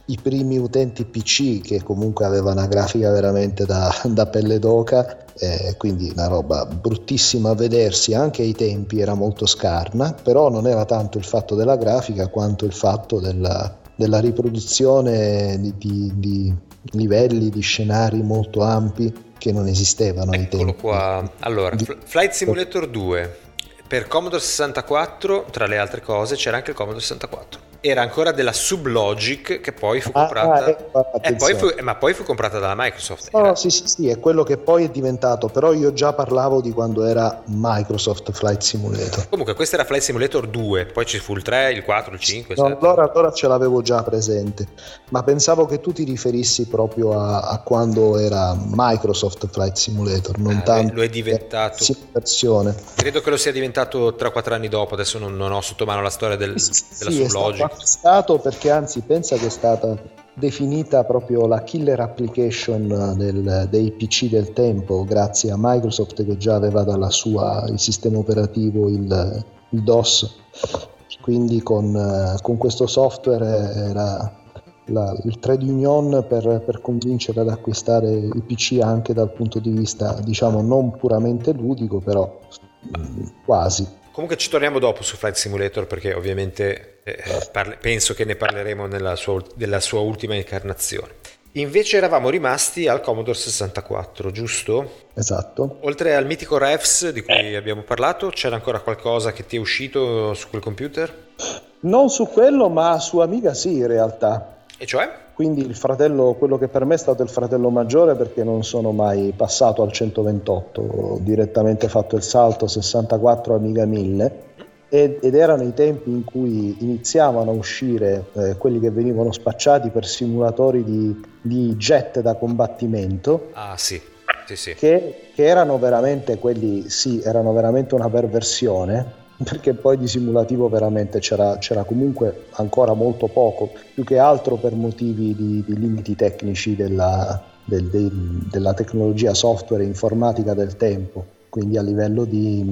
i primi utenti PC, che comunque avevano una grafica veramente da, da pelle d'oca, eh, quindi una roba bruttissima a vedersi, anche ai tempi era molto scarna, però non era tanto il fatto della grafica quanto il fatto della, della riproduzione di, di, di livelli, di scenari molto ampi che non esistevano ai Eccolo tempi. qua. Allora, Flight Simulator 2 per Commodore 64, tra le altre cose, c'era anche il Commodore 64 era ancora della Sublogic che poi fu ah, comprata. ah, eh, poi fu, ma poi fu comprata dalla Microsoft no, era... sì, sì, sì, è quello che poi è diventato però io già parlavo di quando era Microsoft Flight Simulator. Comunque questo era Flight Simulator 2 poi ci fu il 3, il 4, il 5 no, allora, allora, ce l'avevo già presente ma pensavo che tu ti riferissi proprio a, a quando era Microsoft Flight Simulator non ah, tanto lo è diventato. versione. credo che lo sia diventato 3-4 anni dopo adesso non, non, ho sotto mano la storia del, sì, della Sublogic stato perché anzi pensa che è stata definita proprio la killer application del, dei PC del tempo grazie a Microsoft che già aveva dalla sua il sistema operativo il, il DOS. Quindi con, con, questo software era la, il trade union per, per, convincere ad acquistare i PC anche dal punto di vista diciamo non puramente ludico però quasi comunque ci torniamo dopo su Flight Simulator perché ovviamente eh, parle- penso che ne parleremo nella sua, della sua ultima incarnazione. Invece eravamo rimasti al Commodore 64, giusto? Esatto. Oltre al mitico Refs di cui abbiamo parlato, c'era ancora qualcosa che ti è uscito su quel computer? Non su quello, ma su Amiga sì, in realtà. E cioè? Quindi il fratello, quello che per me è stato il fratello maggiore perché non sono mai passato al 128, ho direttamente fatto il salto 64 Amiga 1000 ed erano i tempi in cui iniziavano a uscire eh, quelli che venivano spacciati per simulatori di, di jet da combattimento. Ah sì, sì, sì. Che, che, erano veramente quelli, sì, erano veramente una perversione, perché poi di simulativo veramente c'era, c'era comunque ancora molto poco, più che altro per motivi di, di limiti tecnici della, del, del, della tecnologia software e informatica del tempo quindi a livello di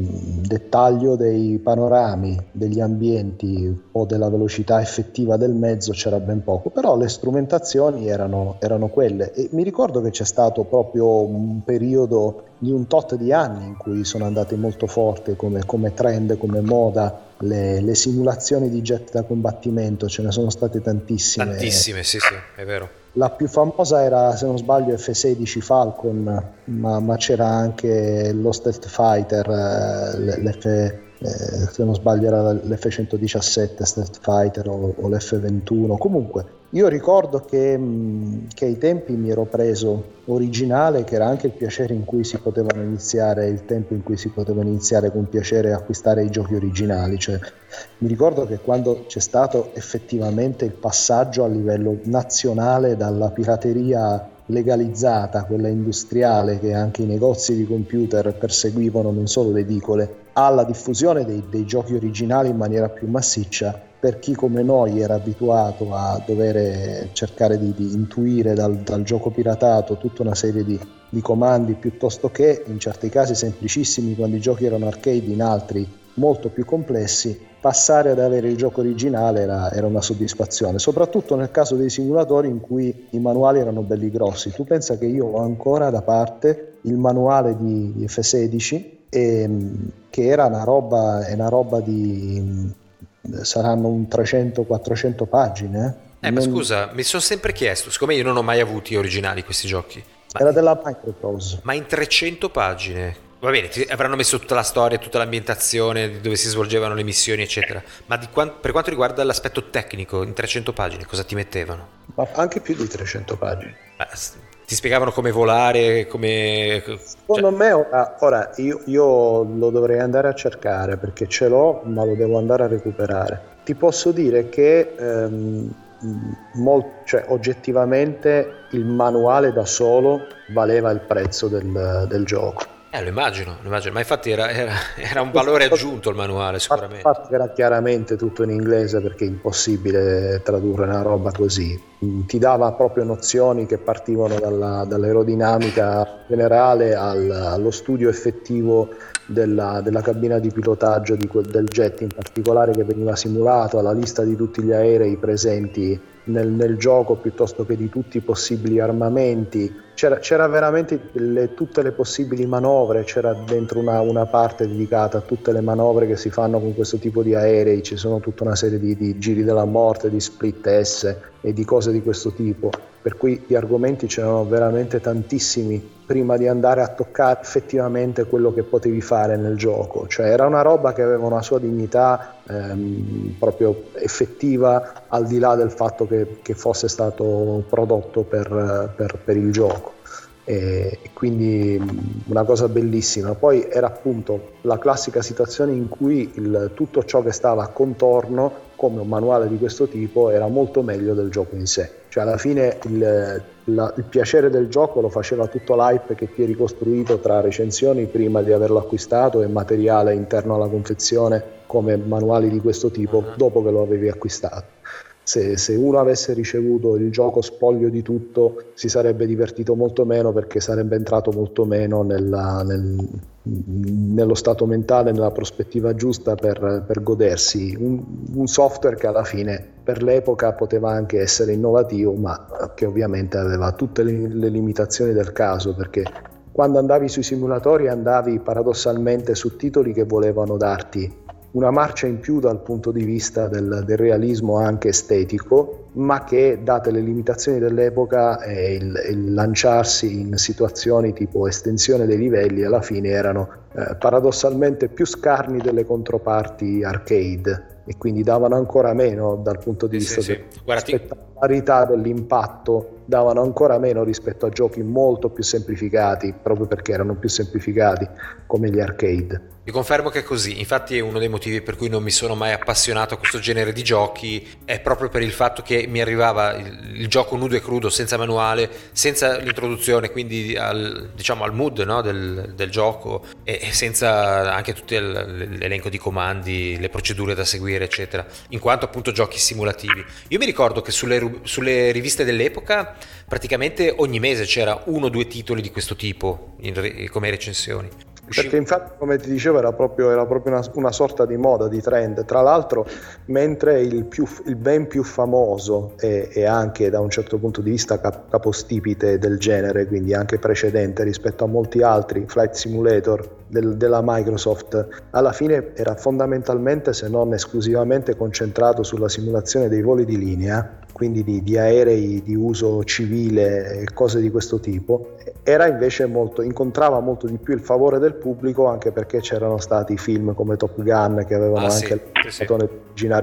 dettaglio dei panorami, degli ambienti o della velocità effettiva del mezzo c'era ben poco, però le strumentazioni erano, erano quelle e mi ricordo che c'è stato proprio un periodo di un tot di anni in cui sono andate molto forte come, come trend, come moda le, le, simulazioni di jet da combattimento, ce ne sono state tantissime. Tantissime, sì, sì, è vero. La più famosa era, se non sbaglio, F-16 Falcon, ma, ma c'era anche lo Stealth Fighter, eh, l'F, eh, se non sbaglio era l'F-117 Stealth Fighter o, o l'F-21. Comunque, io ricordo che, mm, che, ai tempi mi ero preso originale, che era anche il piacere in cui si potevano iniziare, il tempo in cui si potevano iniziare con piacere a acquistare i giochi originali. Cioè, mi ricordo che quando c'è stato effettivamente il passaggio a livello nazionale dalla pirateria legalizzata, quella industriale che anche i negozi di computer perseguivano non solo le edicole, alla diffusione dei, dei giochi originali in maniera più massiccia, per chi come noi era abituato a dover cercare di, di intuire dal, dal, gioco piratato tutta una serie di, di, comandi piuttosto che in certi casi semplicissimi quando i giochi erano arcade, in altri molto più complessi, passare ad avere il gioco originale era, era una soddisfazione, soprattutto nel caso dei simulatori in cui i manuali erano belli grossi. Tu pensa che io ho ancora da parte il manuale di, di F16 e, ehm, che era una roba, una roba di saranno un 300-400 pagine. Eh, eh non... ma scusa, mi sono sempre chiesto, siccome io non ho mai avuto originali questi giochi. Era della Microprose. Ma in 300 pagine. Va bene, avranno messo tutta la storia, tutta l'ambientazione, dove si svolgevano le missioni, eccetera. Ma quant- per quanto riguarda l'aspetto tecnico, in 300 pagine, cosa ti mettevano? Ma anche più di 300 pagine. Ma ti spiegavano come volare, come... Secondo cioè... me ora, ora io, io, lo dovrei andare a cercare perché ce l'ho, ma lo devo andare a recuperare. Ti posso dire che ehm, molt, cioè, oggettivamente il manuale da solo valeva il prezzo del, del gioco eh, lo immagino, lo immagino, ma infatti era, era, era, un valore aggiunto il manuale sicuramente. Infatti era chiaramente tutto in inglese perché è impossibile tradurre una roba così. Mm, ti dava proprio nozioni che partivano dalla, dall'aerodinamica generale al, allo studio effettivo della, della, cabina di pilotaggio di quel, del jet in particolare che veniva simulato, alla lista di tutti gli aerei presenti nel, nel gioco piuttosto che di tutti i possibili armamenti. C'era, c'era veramente le, tutte le possibili manovre, c'era dentro una, una, parte dedicata a tutte le manovre che si fanno con questo tipo di aerei, ci sono tutta una serie di, di giri della morte, di split S e di cose di questo tipo per cui gli argomenti c'erano veramente tantissimi prima di andare a toccare effettivamente quello che potevi fare nel gioco, cioè era una roba che aveva una sua dignità ehm, proprio effettiva al di là del fatto che, che fosse stato prodotto per, per, per il gioco e quindi una cosa bellissima. Poi era appunto la classica situazione in cui il, tutto ciò che stava contorno, come un manuale di questo tipo, era molto meglio del gioco in sé. Cioè alla fine il, la, il piacere del gioco lo faceva tutto l'hype che ti eri costruito tra recensioni prima di averlo acquistato e materiale interno alla confezione come manuali di questo tipo dopo che lo avevi acquistato. Se, se, uno avesse ricevuto il gioco spoglio di tutto si sarebbe divertito molto meno perché sarebbe entrato molto meno nella, nel, nello stato mentale, nella prospettiva giusta per, per godersi un, un, software che alla fine per l'epoca poteva anche essere innovativo ma che ovviamente aveva tutte le, le limitazioni del caso perché quando andavi sui simulatori andavi paradossalmente su titoli che volevano darti una marcia in più dal punto di vista del, del realismo anche estetico, ma che date le limitazioni dell'epoca e il, il, lanciarsi in situazioni tipo estensione dei livelli alla fine erano eh, paradossalmente più scarni delle controparti arcade e quindi davano ancora meno dal punto di vista sì, della sì. Spettacolarità dell'impatto, davano ancora meno rispetto a giochi molto più semplificati, proprio perché erano più semplificati come gli arcade. Vi confermo che è così, infatti uno dei motivi per cui non mi sono mai appassionato a questo genere di giochi, è proprio per il fatto che mi arrivava il, il gioco nudo e crudo, senza manuale, senza l'introduzione, quindi al, diciamo al mood no, del, del, gioco e, e, senza anche tutto l'elenco di comandi, le procedure da seguire, eccetera, in quanto appunto giochi simulativi. Io mi ricordo che sulle, sulle riviste dell'epoca praticamente ogni mese c'era uno o due titoli di questo tipo in, come recensioni. Perché infatti, come ti dicevo, era proprio, era proprio una, una, sorta di moda, di trend. Tra l'altro, mentre il, più, il ben più famoso e, e, anche da un certo punto di vista cap- capostipite del genere, quindi anche precedente rispetto a molti altri, Flight Simulator del, della Microsoft, alla fine era fondamentalmente, se non esclusivamente, concentrato sulla simulazione dei voli di linea quindi di, di, aerei di uso civile e cose di questo tipo, era invece molto, incontrava molto di più il favore del pubblico anche perché c'erano stati film come Top Gun che avevano ah, anche sì, il sì.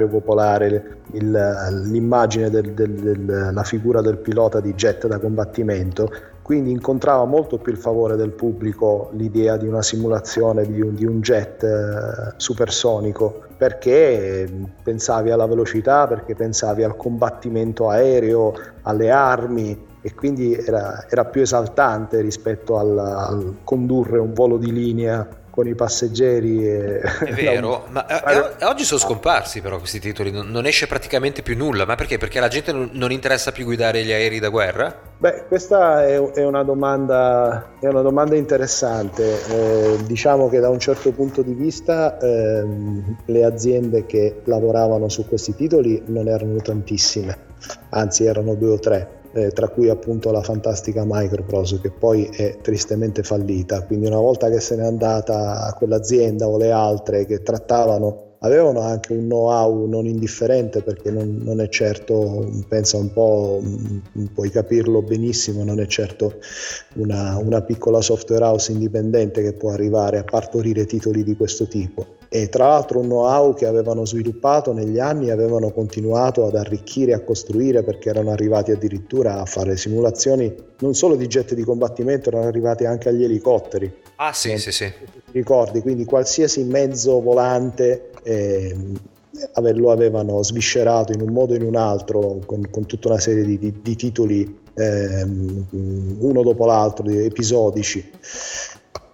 popolare, il, l'immagine della del, del, figura del pilota di jet da combattimento quindi incontrava molto più il favore del pubblico l'idea di una simulazione di un, di un jet eh, supersonico perché pensavi alla velocità, perché pensavi al combattimento aereo, alle armi e quindi era, era più esaltante rispetto al, al condurre un volo di linea con i passeggeri. E... È vero, ma eh, oggi sono scomparsi però questi titoli, non, esce praticamente più nulla, ma perché? Perché alla gente non, non interessa più guidare gli aerei da guerra? Beh, questa è, una, domanda, è una, domanda, interessante. Eh, diciamo che da un certo punto di vista ehm, le aziende che lavoravano su questi titoli non erano tantissime, anzi erano due o tre eh, tra cui appunto la fantastica Microprose che poi è tristemente fallita, quindi una volta che se n'è andata quell'azienda o le altre che trattavano avevano anche un know-how non indifferente perché non, non, è certo, pensa un po', mm, puoi capirlo benissimo, non è certo una, una piccola software house indipendente che può arrivare a partorire titoli di questo tipo e tra l'altro un know-how che avevano sviluppato negli anni e avevano continuato ad arricchire e a costruire perché erano arrivati addirittura a fare simulazioni non solo di jet di combattimento, erano arrivati anche agli elicotteri. Ah sì, sì, sì. Ricordi, quindi qualsiasi mezzo volante eh, lo avevano sviscerato in un modo o in un altro con, con tutta una serie di, di, di titoli eh, uno dopo l'altro, episodici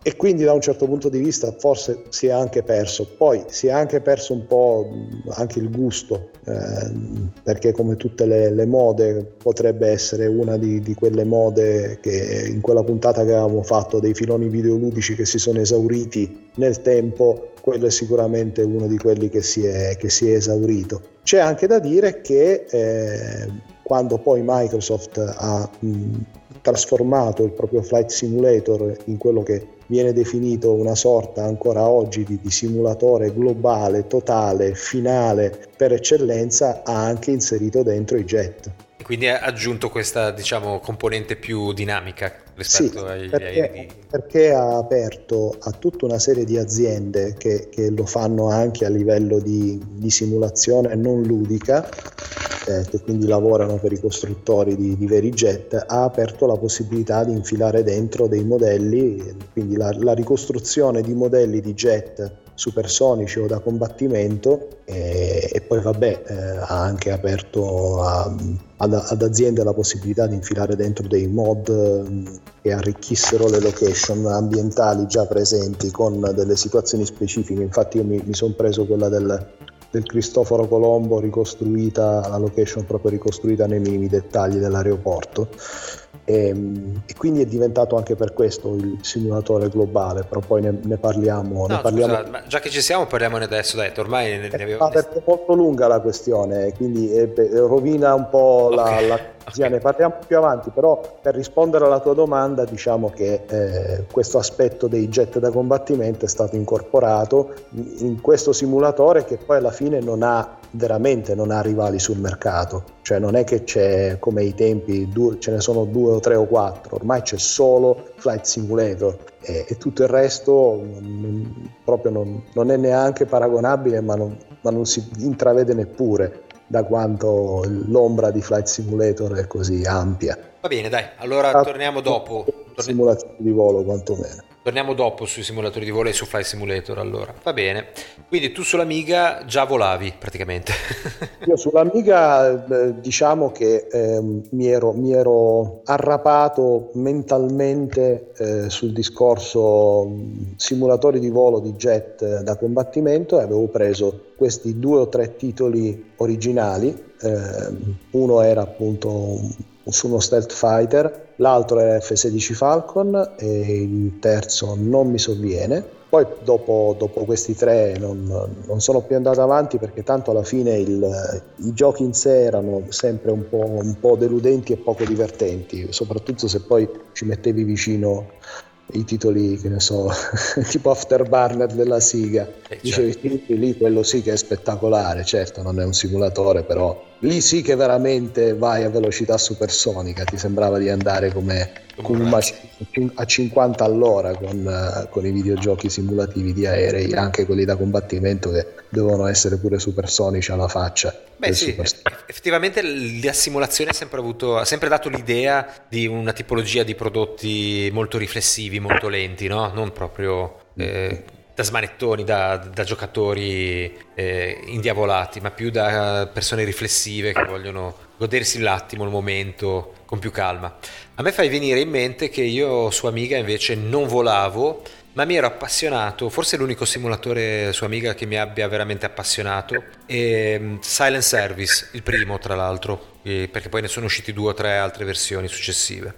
e quindi da un certo punto di vista forse si è anche perso. Poi si è anche perso un po' anche il gusto, eh, perché come tutte le, le, mode potrebbe essere una di, di, quelle mode che in quella puntata che avevamo fatto dei filoni videoludici che si sono esauriti nel tempo, quello è sicuramente uno di quelli che si è, che si è esaurito. C'è anche da dire che eh, quando poi Microsoft ha mh, trasformato il proprio Flight Simulator in quello che viene definito una sorta ancora oggi di, di, simulatore globale, totale, finale per eccellenza, ha anche inserito dentro i jet. Quindi ha aggiunto questa diciamo, componente più dinamica rispetto sì, ai perché, aerei. Perché ha aperto a tutta una serie di aziende che, che lo fanno anche a livello di, di simulazione non ludica eh, che quindi lavorano per i costruttori di, di, veri jet, ha aperto la possibilità di infilare dentro dei modelli, quindi la, la ricostruzione di modelli di jet supersonici o da combattimento e, e poi vabbè eh, ha anche aperto a, ad, ad, aziende la possibilità di infilare dentro dei mod mm, che arricchissero le location ambientali già presenti con delle situazioni specifiche infatti io mi, mi sono preso quella del, del Cristoforo Colombo ricostruita, la location proprio ricostruita nei minimi dettagli dell'aeroporto. E, ehm, e, quindi è diventato anche per questo il simulatore globale, però poi ne, ne parliamo. No, ne parliamo... Scusa, già che ci siamo parliamone adesso, dai, ormai ne, ne avevo... È molto lunga la questione, quindi eh, rovina un po' okay. la, Okay. Ne parliamo più avanti, però per rispondere alla tua domanda diciamo che eh, questo aspetto dei jet da combattimento è stato incorporato in questo simulatore che poi alla fine non ha veramente non ha rivali sul mercato, cioè non è che c'è come ai tempi ce ne sono due o tre o quattro, ormai c'è solo Flight Simulator e, e tutto il resto non, proprio non, non, è neanche paragonabile ma non, ma non si intravede neppure da quanto l'ombra di Flight Simulator è così ampia. Va bene, dai, allora ah, torniamo dopo. Simulazione di volo quantomeno. Torniamo dopo sui simulatori di volo e su Flight Simulator allora. Va bene. Quindi tu sull'Amiga già volavi praticamente. Io sull'Amiga eh, diciamo che eh, mi, ero, mi, ero, arrapato mentalmente eh, sul discorso simulatori di volo di jet eh, da combattimento e avevo preso questi due o tre titoli originali. Ehm, uno era appunto su uno stealth fighter, l'altro è F-16 Falcon e il terzo non mi sovviene. Poi dopo, dopo questi tre non, non, sono più andato avanti perché tanto alla fine il, i giochi in sé erano sempre un po', un po' deludenti e poco divertenti, soprattutto se poi ci mettevi vicino i titoli, che ne so, tipo Afterburner della Siga. Eh, Dicevi, certo. lì quello sì che è spettacolare, certo non è un simulatore, però lì sì che veramente vai a velocità supersonica, ti sembrava di andare come, come a 50 all'ora con, uh, con, i videogiochi simulativi di aerei, anche quelli da combattimento che devono essere pure supersonici alla faccia. Beh sì, effettivamente la simulazione ha sempre, avuto, ha sempre dato l'idea di una tipologia di prodotti molto riflessivi, molto lenti, no? non proprio... Eh, da smanettoni, da, da giocatori eh, indiavolati, ma più da persone riflessive che vogliono godersi l'attimo, il momento con più calma. A me fai venire in mente che io su Amiga invece non volavo ma mi ero appassionato, forse l'unico simulatore su Amiga che mi abbia veramente appassionato, è mm, Silent Service, il primo tra l'altro, perché poi ne sono usciti due o tre altre versioni successive.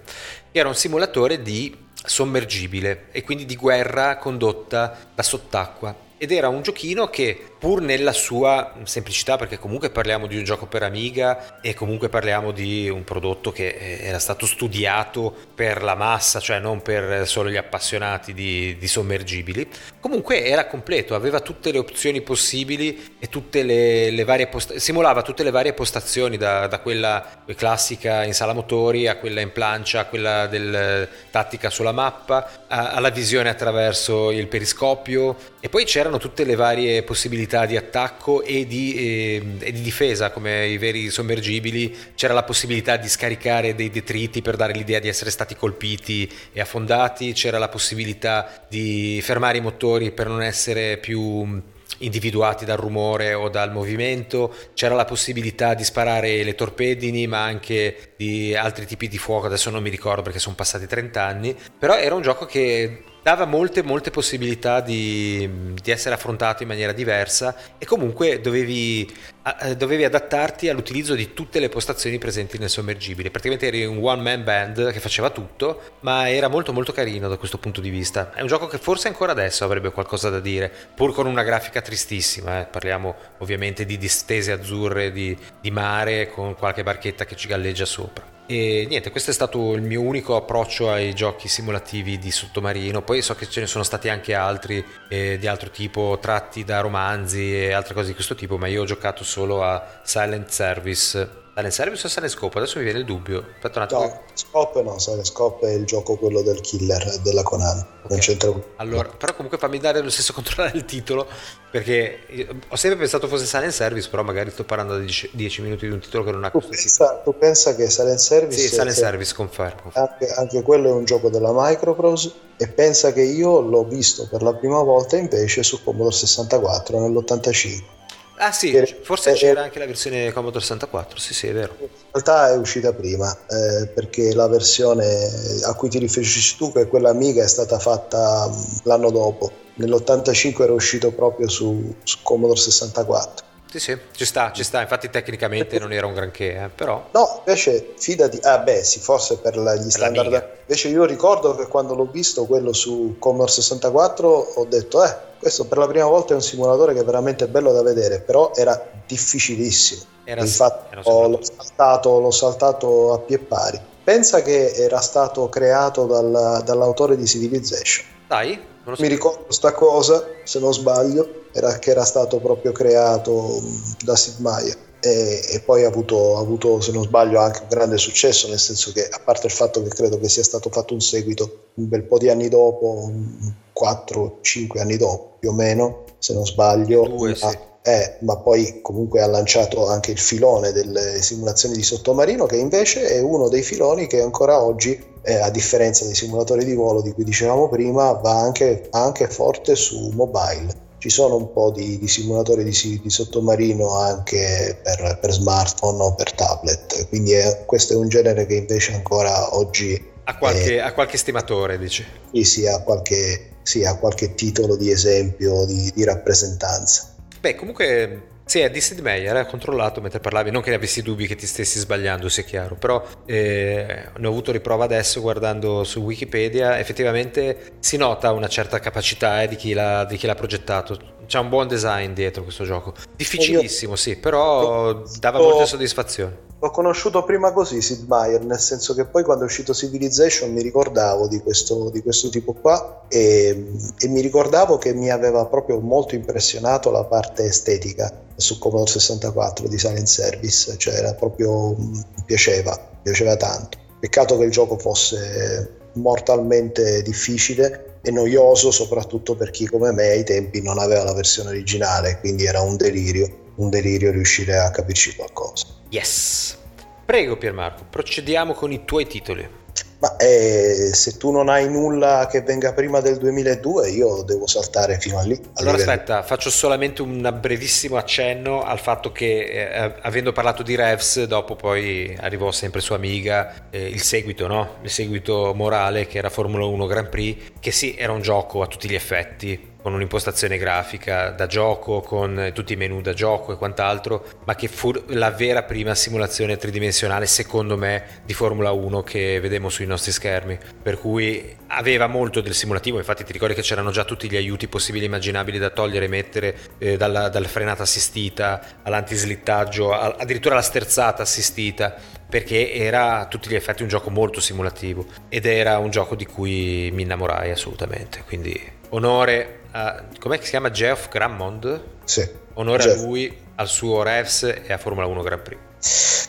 Era un simulatore di sommergibile e quindi di guerra condotta da sott'acqua ed era un giochino che pur nella sua semplicità, perché comunque parliamo di un gioco per Amiga e comunque parliamo di un prodotto che eh, era stato studiato per la massa, cioè non per solo gli appassionati di, di sommergibili, comunque era completo, aveva tutte le opzioni possibili e tutte le, le varie post- simulava tutte le varie postazioni, da, da quella classica in sala motori a quella in plancia, a quella del tattica sulla mappa, a, alla visione attraverso il periscopio. E poi c'erano tutte le varie possibilità possibilità di attacco e di, eh, e di, difesa come i veri sommergibili c'era la possibilità di scaricare dei detriti per dare l'idea di essere stati colpiti e affondati c'era la possibilità di fermare i motori per non essere più individuati dal rumore o dal movimento, c'era la possibilità di sparare le torpedini ma anche di altri tipi di fuoco, adesso non mi ricordo perché sono passati 30 anni, però era un gioco che dava molte molte possibilità di, di, essere affrontato in maniera diversa e comunque dovevi, dovevi, adattarti all'utilizzo di tutte le postazioni presenti nel sommergibile. Praticamente eri un one man band che faceva tutto ma era molto molto carino da questo punto di vista. È un gioco che forse ancora adesso avrebbe qualcosa da dire pur con una grafica tristissima eh. parliamo ovviamente di distese azzurre di, di mare con qualche barchetta che ci galleggia sopra e niente, questo è stato il mio unico approccio ai giochi simulativi di sottomarino. Poi so che ce ne sono stati anche altri eh, di altro tipo, tratti da romanzi e altre cose di questo tipo, ma io ho giocato solo a Silent Service Silent Service o Silent Scope? Adesso mi viene il dubbio. Aspetta un attimo. No, Scope no, Silent Scope è il gioco quello del killer della Konami. Okay. Non c'entra Allora, però comunque fammi dare lo stesso controllare il titolo, perché ho sempre pensato fosse Silent Service, però magari sto parlando di 10 minuti di un titolo che non ha tu pensa. Tu pensa che Silent Service... Sì, Silent Service, confermo. Anche, anche quello è un gioco della Microprose e pensa che io l'ho visto per la prima volta invece su Commodore 64 nell'85 Ah sì, che, forse eh, c'era anche la versione Commodore 64, sì sì è vero. In realtà è uscita prima, eh, perché la versione a cui ti riferisci tu, che è quella amiga, è stata fatta mm, l'anno dopo. Nell'85 era uscito proprio su, su Commodore 64. Sì, sì, ci sta, ci sta. Infatti, tecnicamente non era un granché, eh, però. No, invece, fidati. Ah, beh, sì, forse per la, gli standard. L'amiga. Invece, io ricordo che quando l'ho visto quello su Commodore 64, ho detto, eh, questo per la prima volta è un simulatore che è veramente bello da vedere, però era difficilissimo. Era, Infatti, era l'ho, saltato, l'ho saltato a pie pari. Pensa che era stato creato dal, dall'autore di Civilization. Dai. Mi ricordo questa cosa, se non sbaglio, era che era stato proprio creato da Sid Meier e, e poi ha avuto, ha avuto, se non sbaglio, anche un grande successo, nel senso che a parte il fatto che credo che sia stato fatto un seguito un bel po' di anni dopo, 4-5 anni dopo più o meno, se non sbaglio, Due, sì. Eh, ma poi comunque ha lanciato anche il filone delle simulazioni di sottomarino, che invece è uno dei filoni che ancora oggi, eh, a differenza dei simulatori di volo di cui dicevamo prima, va anche, anche forte su mobile ci sono un po' di, di simulatori di, di, sottomarino anche per, per, smartphone o per tablet, quindi è, questo è un genere che invece ancora oggi... Ha qualche, è, qualche stimatore, dici? Sì, sì, ha qualche, sì, ha qualche titolo di esempio, di, di rappresentanza. Beh, comunque sì, è di Sid Meier, ha controllato mentre parlavi, non che ne avessi dubbi che ti stessi sbagliando, sia chiaro, però eh, ne ho avuto riprova adesso guardando su Wikipedia, effettivamente si nota una certa capacità eh, di, chi di, chi l'ha, progettato, c'è un buon design dietro questo gioco, difficilissimo sì, però dava molte soddisfazioni. L'ho conosciuto prima così Sid Meier, nel senso che poi quando è uscito Civilization mi ricordavo di questo, di questo tipo qua e, e, mi ricordavo che mi aveva proprio molto impressionato la parte estetica su Commodore 64 di Silent Service, cioè era proprio, mi piaceva, mi piaceva tanto. Peccato che il gioco fosse mortalmente difficile e noioso soprattutto per chi come me ai tempi non aveva la versione originale, quindi era un delirio, un delirio riuscire a capirci qualcosa. Yes. Prego Piermarco, procediamo con i tuoi titoli. Ma eh, se tu non hai nulla che venga prima del 2002, io devo saltare fino a lì. Allora aspetta, faccio solamente un brevissimo accenno al fatto che eh, avendo parlato di Revs, dopo poi arrivò sempre sua amiga eh, il seguito, no? Il seguito morale che era Formula 1 Grand Prix, che sì, era un gioco a tutti gli effetti, con un'impostazione grafica da gioco, con tutti i menu da gioco e quant'altro, ma che fu la vera prima simulazione tridimensionale, secondo me, di Formula 1 che vedemo sui nostri schermi. Per cui aveva molto del simulativo, infatti ti ricordi che c'erano già tutti gli aiuti possibili e immaginabili da togliere e mettere, eh, dalla, dalla, frenata assistita all'antislittaggio, addirittura alla sterzata assistita perché era a tutti gli effetti un gioco molto simulativo ed era un gioco di cui mi innamorai assolutamente quindi onore a, com'è che si chiama Geoff Grammond? Sì. Onore Jeff. a lui, al suo Revs e a Formula 1 Grand Prix.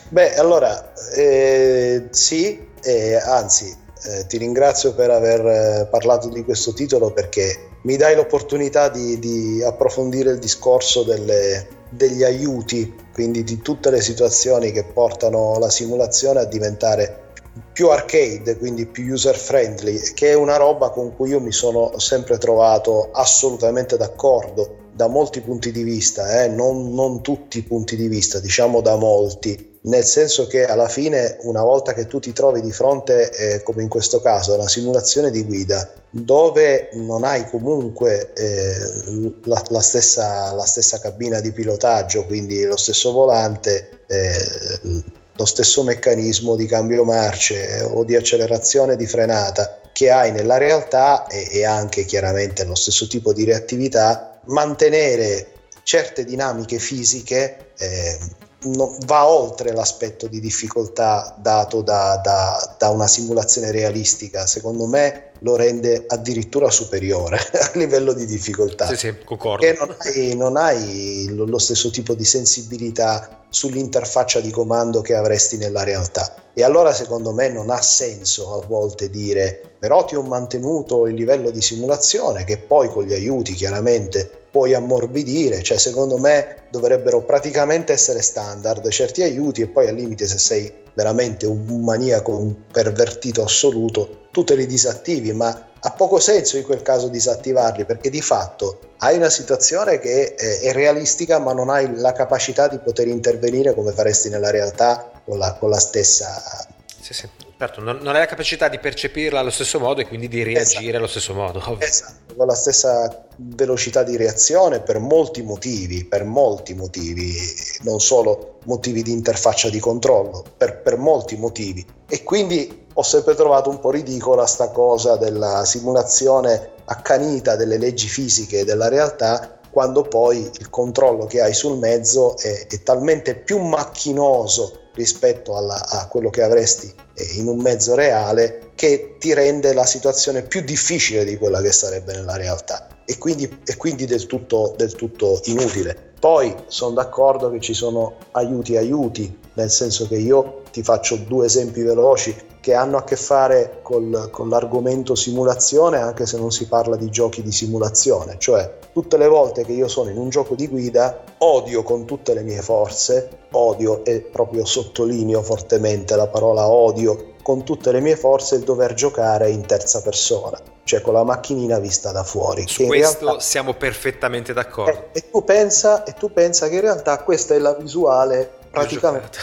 Beh, allora, eh, sì, eh, anzi, eh, ti ringrazio per aver eh, parlato di questo titolo perché mi dai l'opportunità di, di approfondire il discorso delle, degli aiuti, quindi di tutte le situazioni che portano la simulazione a diventare più arcade, quindi più user friendly, che è una roba con cui io mi sono sempre trovato assolutamente d'accordo da molti punti di vista, eh? non, non tutti i punti di vista, diciamo da molti, nel senso che alla fine una volta che tu ti trovi di fronte, eh, come in questo caso, a una simulazione di guida, dove non hai comunque eh, la, la, stessa, la, stessa, cabina di pilotaggio, quindi lo stesso volante, eh, lo stesso meccanismo di cambio marce o di accelerazione di frenata che hai nella realtà e, e anche chiaramente lo stesso tipo di reattività, mantenere certe dinamiche fisiche eh, no, va oltre l'aspetto di difficoltà dato da, da, da, una simulazione realistica, secondo me lo rende addirittura superiore a livello di difficoltà. Sì, sì, concordo. Perché non hai, non hai lo, lo stesso tipo di sensibilità sull'interfaccia di comando che avresti nella realtà. E allora secondo me non ha senso a volte dire però ti ho mantenuto il livello di simulazione che poi con gli aiuti chiaramente puoi ammorbidire, cioè secondo me dovrebbero praticamente essere standard certi aiuti e poi al limite se sei veramente un maniaco, un pervertito assoluto, tu te li disattivi, ma ha poco senso in quel caso disattivarli perché di fatto hai una situazione che è, realistica ma non hai la capacità di poter intervenire come faresti nella realtà con la, con la stessa... Sì, sì Certo, non, non hai la capacità di percepirla allo stesso modo e quindi di reagire esatto. allo stesso modo. Esatto, con la stessa velocità di reazione per molti motivi, per molti motivi, non solo motivi di interfaccia di controllo, per, per molti motivi. E quindi ho sempre trovato un po' ridicola sta cosa della simulazione accanita delle leggi fisiche della realtà quando poi il controllo che hai sul mezzo è, è talmente più macchinoso rispetto alla, a quello che avresti eh, in un mezzo reale che ti rende la situazione più difficile di quella che sarebbe nella realtà e quindi, e quindi del, tutto, del tutto inutile. Poi sono d'accordo che ci sono aiuti aiuti, nel senso che io ti faccio due esempi veloci che hanno a che fare col, con l'argomento simulazione, anche se non si parla di giochi di simulazione, cioè tutte le volte che io sono in un gioco di guida odio con tutte le mie forze, odio e proprio sottolineo fortemente la parola odio con tutte le mie forze il dover giocare in terza persona, cioè con la macchinina vista da fuori. Su questo realtà... siamo perfettamente d'accordo. E, e, tu pensa, e tu pensa che in realtà questa è la visuale praticamente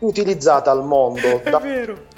utilizzata al mondo da,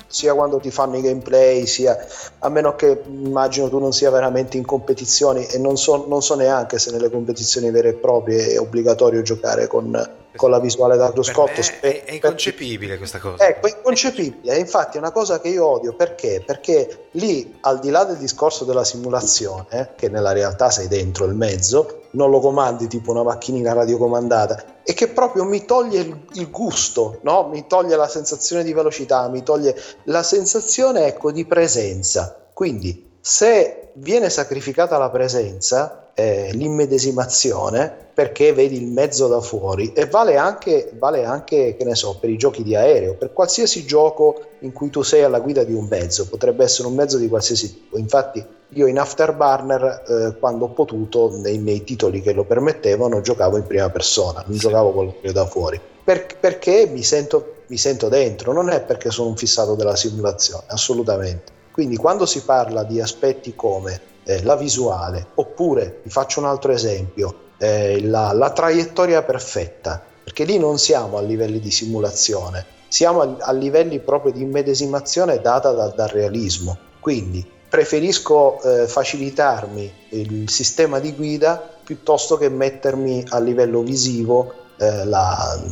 sia quando ti fanno i gameplay sia a meno che immagino tu non sia veramente in competizioni e non so, non so neanche se nelle competizioni vere e proprie è obbligatorio giocare con, con la visuale da cruscotto è, è inconcepibile questa cosa ecco è inconcepibile infatti è una cosa che io odio perché perché lì al di là del discorso della simulazione che nella realtà sei dentro il mezzo non lo comandi tipo una macchinina radiocomandata e che proprio mi toglie il, il gusto, no? mi toglie la sensazione di velocità, mi toglie la sensazione ecco, di presenza. Quindi se viene sacrificata la presenza, eh, l'immedesimazione, perché vedi il mezzo da fuori e vale anche, vale anche, che ne so, per i giochi di aereo, per qualsiasi gioco in cui tu sei alla guida di un mezzo, potrebbe essere un mezzo di qualsiasi tipo. Infatti io in Afterburner, eh, quando ho potuto, nei, nei, titoli che lo permettevano, giocavo in prima persona, non giocavo con l'occhio da fuori, per, perché mi sento mi sento dentro, non è perché sono un fissato della simulazione, assolutamente. Quindi quando si parla di aspetti come eh, la visuale, oppure vi faccio un altro esempio, eh, la, la, traiettoria perfetta, perché lì non siamo a livelli di simulazione, siamo a, a livelli proprio di immedesimazione data da, dal realismo. Quindi preferisco eh, facilitarmi il sistema di guida piuttosto che mettermi a livello visivo eh, la,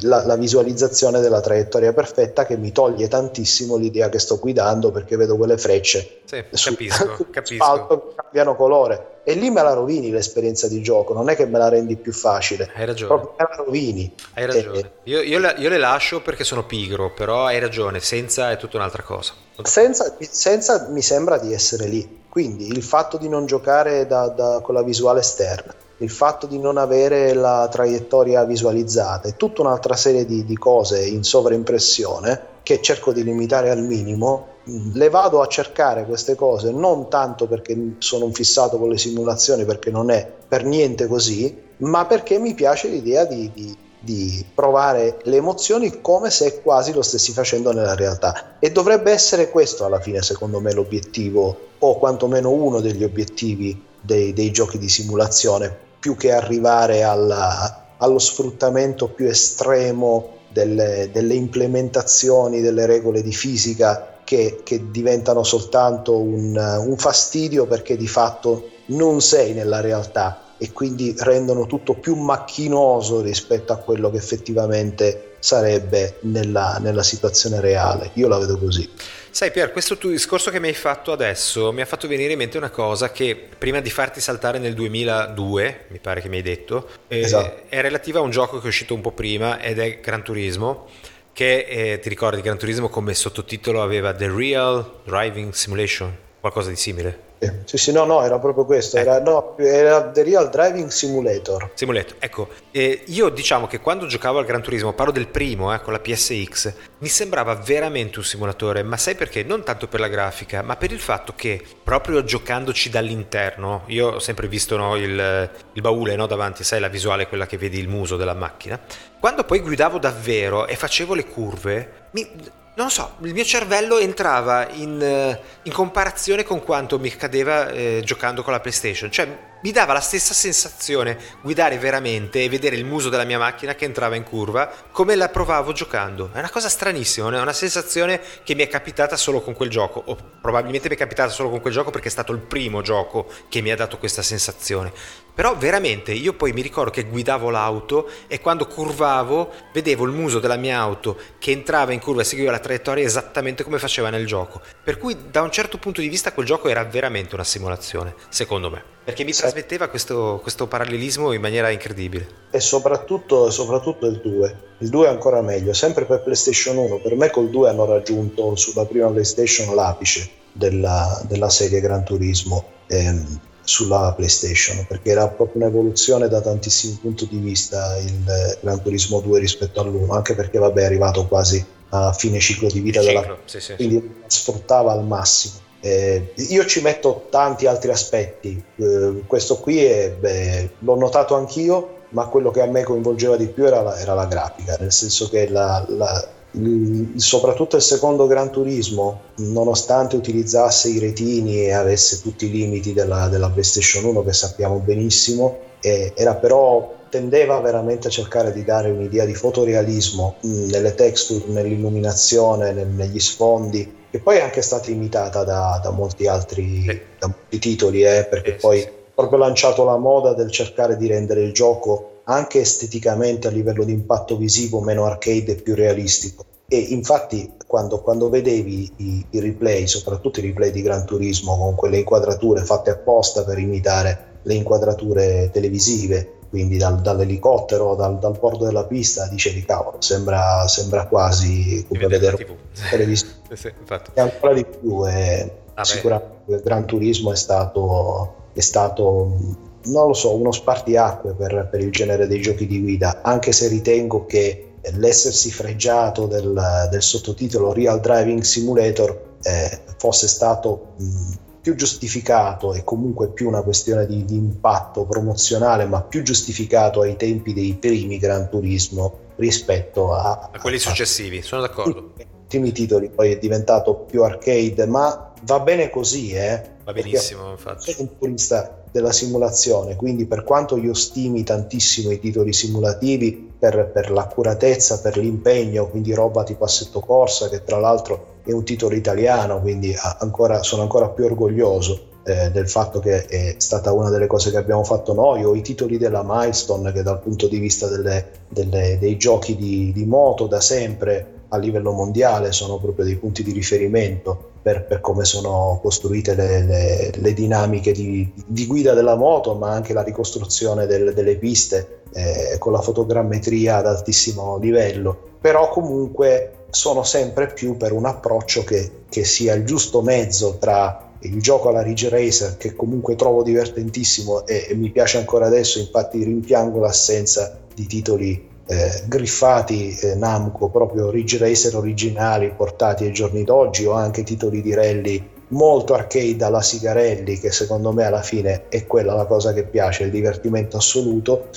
la, la, visualizzazione della traiettoria perfetta che mi toglie tantissimo l'idea che sto guidando perché vedo quelle frecce sì, su, capisco, capisco. che cambiano colore. E lì me la rovini l'esperienza di gioco non è che me la rendi più facile. Hai ragione. Proprio me la rovini. Hai ragione. E, io, io, io, le lascio perché sono pigro però hai ragione senza è tutta un'altra cosa. Senza, senza mi sembra di essere lì. Quindi il fatto di non giocare da, da, con la visuale esterna il fatto di non avere la traiettoria visualizzata e tutta un'altra serie di, di cose in sovraimpressione che cerco di limitare al minimo, le vado a cercare queste cose non tanto perché sono un fissato con le simulazioni, perché non è per niente così, ma perché mi piace l'idea di, di, di, provare le emozioni come se quasi lo stessi facendo nella realtà. E dovrebbe essere questo alla fine, secondo me, l'obiettivo, o quantomeno uno degli obiettivi dei, dei giochi di simulazione, più che arrivare alla, allo sfruttamento più estremo delle, delle, implementazioni delle regole di fisica che, che diventano soltanto un, un fastidio perché di fatto non sei nella realtà e quindi rendono tutto più macchinoso rispetto a quello che effettivamente sarebbe nella, nella situazione reale. Io la vedo così. Sai Pier, questo tuo discorso che mi hai fatto adesso mi ha fatto venire in mente una cosa che prima di farti saltare nel 2002, mi pare che mi hai detto, eh, esatto. è relativa a un gioco che è uscito un po' prima ed è Gran Turismo che eh, ti ricordi Gran Turismo come sottotitolo aveva The Real Driving Simulation, qualcosa di simile? Sì, sì, no, no, era proprio questo, ecco. era, no, era The Real Driving Simulator. Simulator, ecco, eh, io diciamo che quando giocavo al Gran Turismo, parlo del primo, eh, con la PSX, mi sembrava veramente un simulatore, ma sai perché? Non tanto per la grafica, ma per il fatto che proprio giocandoci dall'interno, io ho sempre visto no, il, il, baule no, davanti, sai la visuale, quella che vedi il muso della macchina, quando poi guidavo davvero e facevo le curve, mi, non so, il mio cervello entrava in, eh, in comparazione con quanto mi accadeva eh, giocando con la PlayStation. Cioè, mi dava la stessa sensazione guidare veramente e vedere il muso della mia macchina che entrava in curva come la provavo giocando. È una cosa stranissima, è una sensazione che mi è capitata solo con quel gioco, o probabilmente mi è capitata solo con quel gioco perché è stato il primo gioco che mi ha dato questa sensazione. Però veramente io poi mi ricordo che guidavo l'auto e quando curvavo vedevo il muso della mia auto che entrava in curva e seguiva la traiettoria esattamente come faceva nel gioco. Per cui da un certo punto di vista quel gioco era veramente una simulazione, secondo me. Perché mi trasmetteva questo, questo, parallelismo in maniera incredibile. E soprattutto, soprattutto il 2. Il 2 è ancora meglio, sempre per PlayStation 1. Per me col 2 hanno raggiunto sulla prima PlayStation l'apice della, della serie Gran Turismo. Ehm, sulla PlayStation perché era proprio un'evoluzione da tantissimi punti di vista il Gran Turismo 2 rispetto all'1 anche perché vabbè è arrivato quasi a fine ciclo di vita ciclo, della sì, sì. quindi sfruttava al massimo eh, io ci metto tanti altri aspetti, eh, questo qui è, beh, l'ho notato anch'io, ma quello che a me coinvolgeva di più era la, era la grafica, nel senso che la, la, il, soprattutto il secondo Gran Turismo, nonostante utilizzasse i retini e avesse tutti i limiti della, della PlayStation 1 che sappiamo benissimo, eh, era però tendeva veramente a cercare di dare un'idea di fotorealismo mh, nelle texture, nell'illuminazione, nel, negli sfondi che poi è anche stata imitata da, da molti altri sì. da molti titoli, eh, perché sì, poi sì. proprio lanciato la moda del cercare di rendere il gioco anche esteticamente a livello di impatto visivo meno arcade e più realistico. E infatti quando, quando vedevi i, i, replay, soprattutto i replay di Gran Turismo con quelle inquadrature fatte apposta per imitare le inquadrature televisive, quindi dal, dall'elicottero, dal, dal, bordo della pista, dicevi cavolo, sembra, sembra quasi come vedere TV. televisione. sì, e ancora di più, eh, ah, sicuramente il Gran Turismo è stato, è stato, non lo so, uno spartiacque per, per il genere dei giochi di guida, anche se ritengo che l'essersi fregiato del, del sottotitolo Real Driving Simulator eh, fosse stato mh, più giustificato e comunque più una questione di, di, impatto promozionale, ma più giustificato ai tempi dei primi Gran Turismo rispetto a, a quelli a, successivi, sono d'accordo. Ultimi titoli poi è diventato più arcade, ma va bene così, eh? Va benissimo, infatti. Sono un purista della simulazione, quindi per quanto io stimi tantissimo i titoli simulativi per, per l'accuratezza, per l'impegno, quindi roba tipo Assetto Corsa, che tra l'altro è un titolo italiano, quindi ancora, sono ancora più orgoglioso eh, del fatto che è stata una delle cose che abbiamo fatto noi, o i titoli della Milestone che dal punto di vista delle, delle, dei giochi di, di, moto da sempre a livello mondiale sono proprio dei punti di riferimento per, per come sono costruite le, le, le dinamiche di, di, guida della moto, ma anche la ricostruzione del, delle piste eh, con la fotogrammetria ad altissimo livello. Però comunque sono sempre più per un approccio che, che sia il giusto mezzo tra il gioco alla Ridge Racer che comunque trovo divertentissimo e, e mi piace ancora adesso, infatti rimpiango l'assenza di titoli eh, griffati eh, Namco, proprio Ridge Racer originali portati ai giorni d'oggi o anche titoli di rally molto arcade alla Sigarelli che secondo me alla fine è quella la cosa che piace, il divertimento assoluto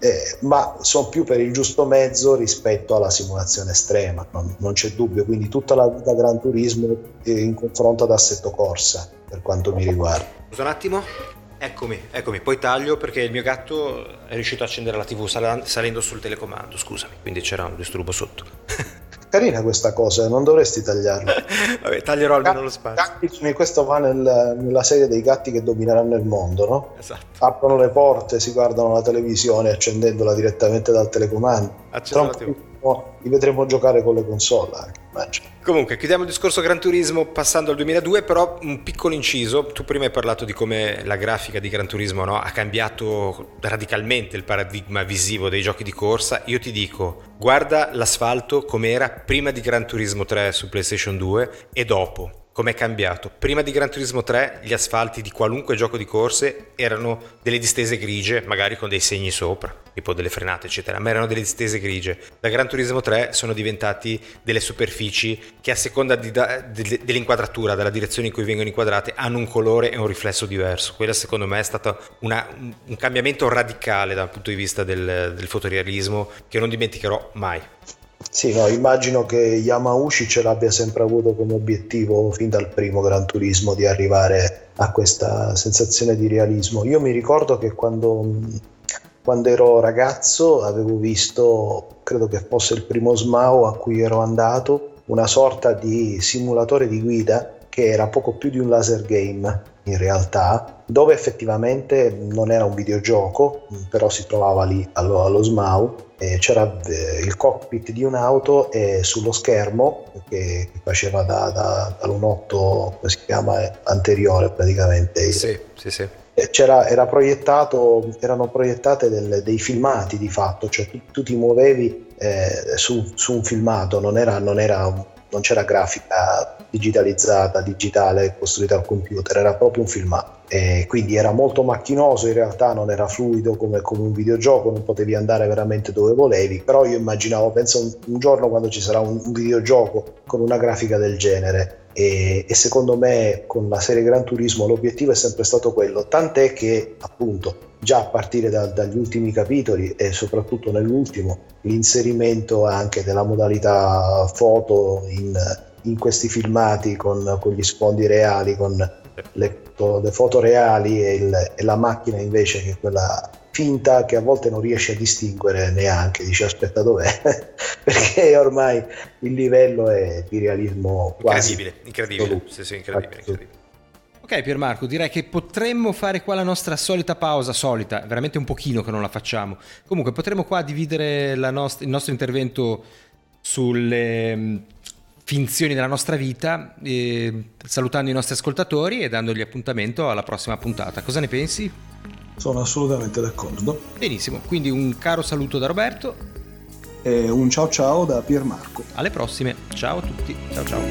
eh, ma sono più per il giusto mezzo rispetto alla simulazione estrema non, non c'è dubbio, quindi tutta la vita Gran Turismo in confronto ad Assetto Corsa per quanto mi riguarda. Scusa un attimo Eccomi, eccomi, poi taglio perché il mio gatto è riuscito a accendere la tv salendo sul telecomando, scusami, quindi c'era un disturbo sotto. Carina questa cosa, non dovresti tagliarla. Vabbè, taglierò almeno lo spazio. Gatti, questo va nel, nella serie dei gatti che domineranno il mondo, no? Esatto. Aprono le porte, si guardano la televisione accendendola direttamente dal telecomando. Accesa la TV li vedremo giocare con le console anche, immagino. Comunque, chiudiamo il discorso Gran Turismo passando al 2002, però un piccolo inciso. Tu prima hai parlato di come la grafica di Gran Turismo no, ha cambiato radicalmente il paradigma visivo dei giochi di corsa. Io ti dico, guarda l'asfalto com'era prima di Gran Turismo 3 su PlayStation 2 e dopo com'è cambiato. Prima di Gran Turismo 3 gli asfalti di qualunque gioco di corse erano delle distese grigie, magari con dei segni sopra, tipo delle frenate eccetera, ma erano delle distese grigie. Da Gran Turismo 3 sono diventati delle superfici che a seconda da, de, dell'inquadratura, della direzione in cui vengono inquadrate, hanno un colore e un riflesso diverso. Quello secondo me è stato una, un cambiamento radicale dal punto di vista del, del fotorealismo che non dimenticherò mai. Sì, no, immagino che Yamauchi ce l'abbia sempre avuto come obiettivo fin dal primo Gran Turismo di arrivare a questa sensazione di realismo. Io mi ricordo che quando, quando ero ragazzo avevo visto, credo che fosse il primo SMAO a cui ero andato, una sorta di simulatore di guida che era poco più di un laser game in realtà, dove effettivamente non era un videogioco, però si trovava lì allo, allo SMAU c'era eh, il cockpit di un'auto e sullo schermo che, faceva da, da, dall'unotto, come si chiama, anteriore praticamente. Sì, sì, sì. C'era, era proiettato, erano proiettate del, dei filmati di fatto, cioè tu, tu ti muovevi eh, su, su, un filmato, non, era, non, era, non c'era grafica digitalizzata, digitale, costruita al computer, era proprio un filmato. E quindi era molto macchinoso, in realtà non era fluido come, come, un videogioco, non potevi andare veramente dove volevi, però io immaginavo, penso un, un giorno quando ci sarà un, un, videogioco con una grafica del genere. E, e, secondo me con la serie Gran Turismo l'obiettivo è sempre stato quello, tant'è che appunto già a partire da, dagli ultimi capitoli e soprattutto nell'ultimo l'inserimento anche della modalità foto in, in questi filmati con, con gli sfondi reali, con le, le foto reali e, il, e, la macchina invece che è quella finta che a volte non riesce a distinguere neanche, dice aspetta dov'è, perché ormai il livello è di realismo quasi incredibile, incredibile, sì, sì, incredibile, incredibile. Ok Piermarco, direi che potremmo fare qua la nostra solita pausa, solita, veramente un pochino che non la facciamo. Comunque potremmo qua dividere nost- il nostro intervento sulle finzioni della nostra vita, eh, salutando i nostri ascoltatori e dandogli appuntamento alla prossima puntata. Cosa ne pensi? Sono assolutamente d'accordo. Benissimo, quindi un caro saluto da Roberto. E un ciao ciao da Piermarco. Alle prossime, ciao a tutti, ciao ciao.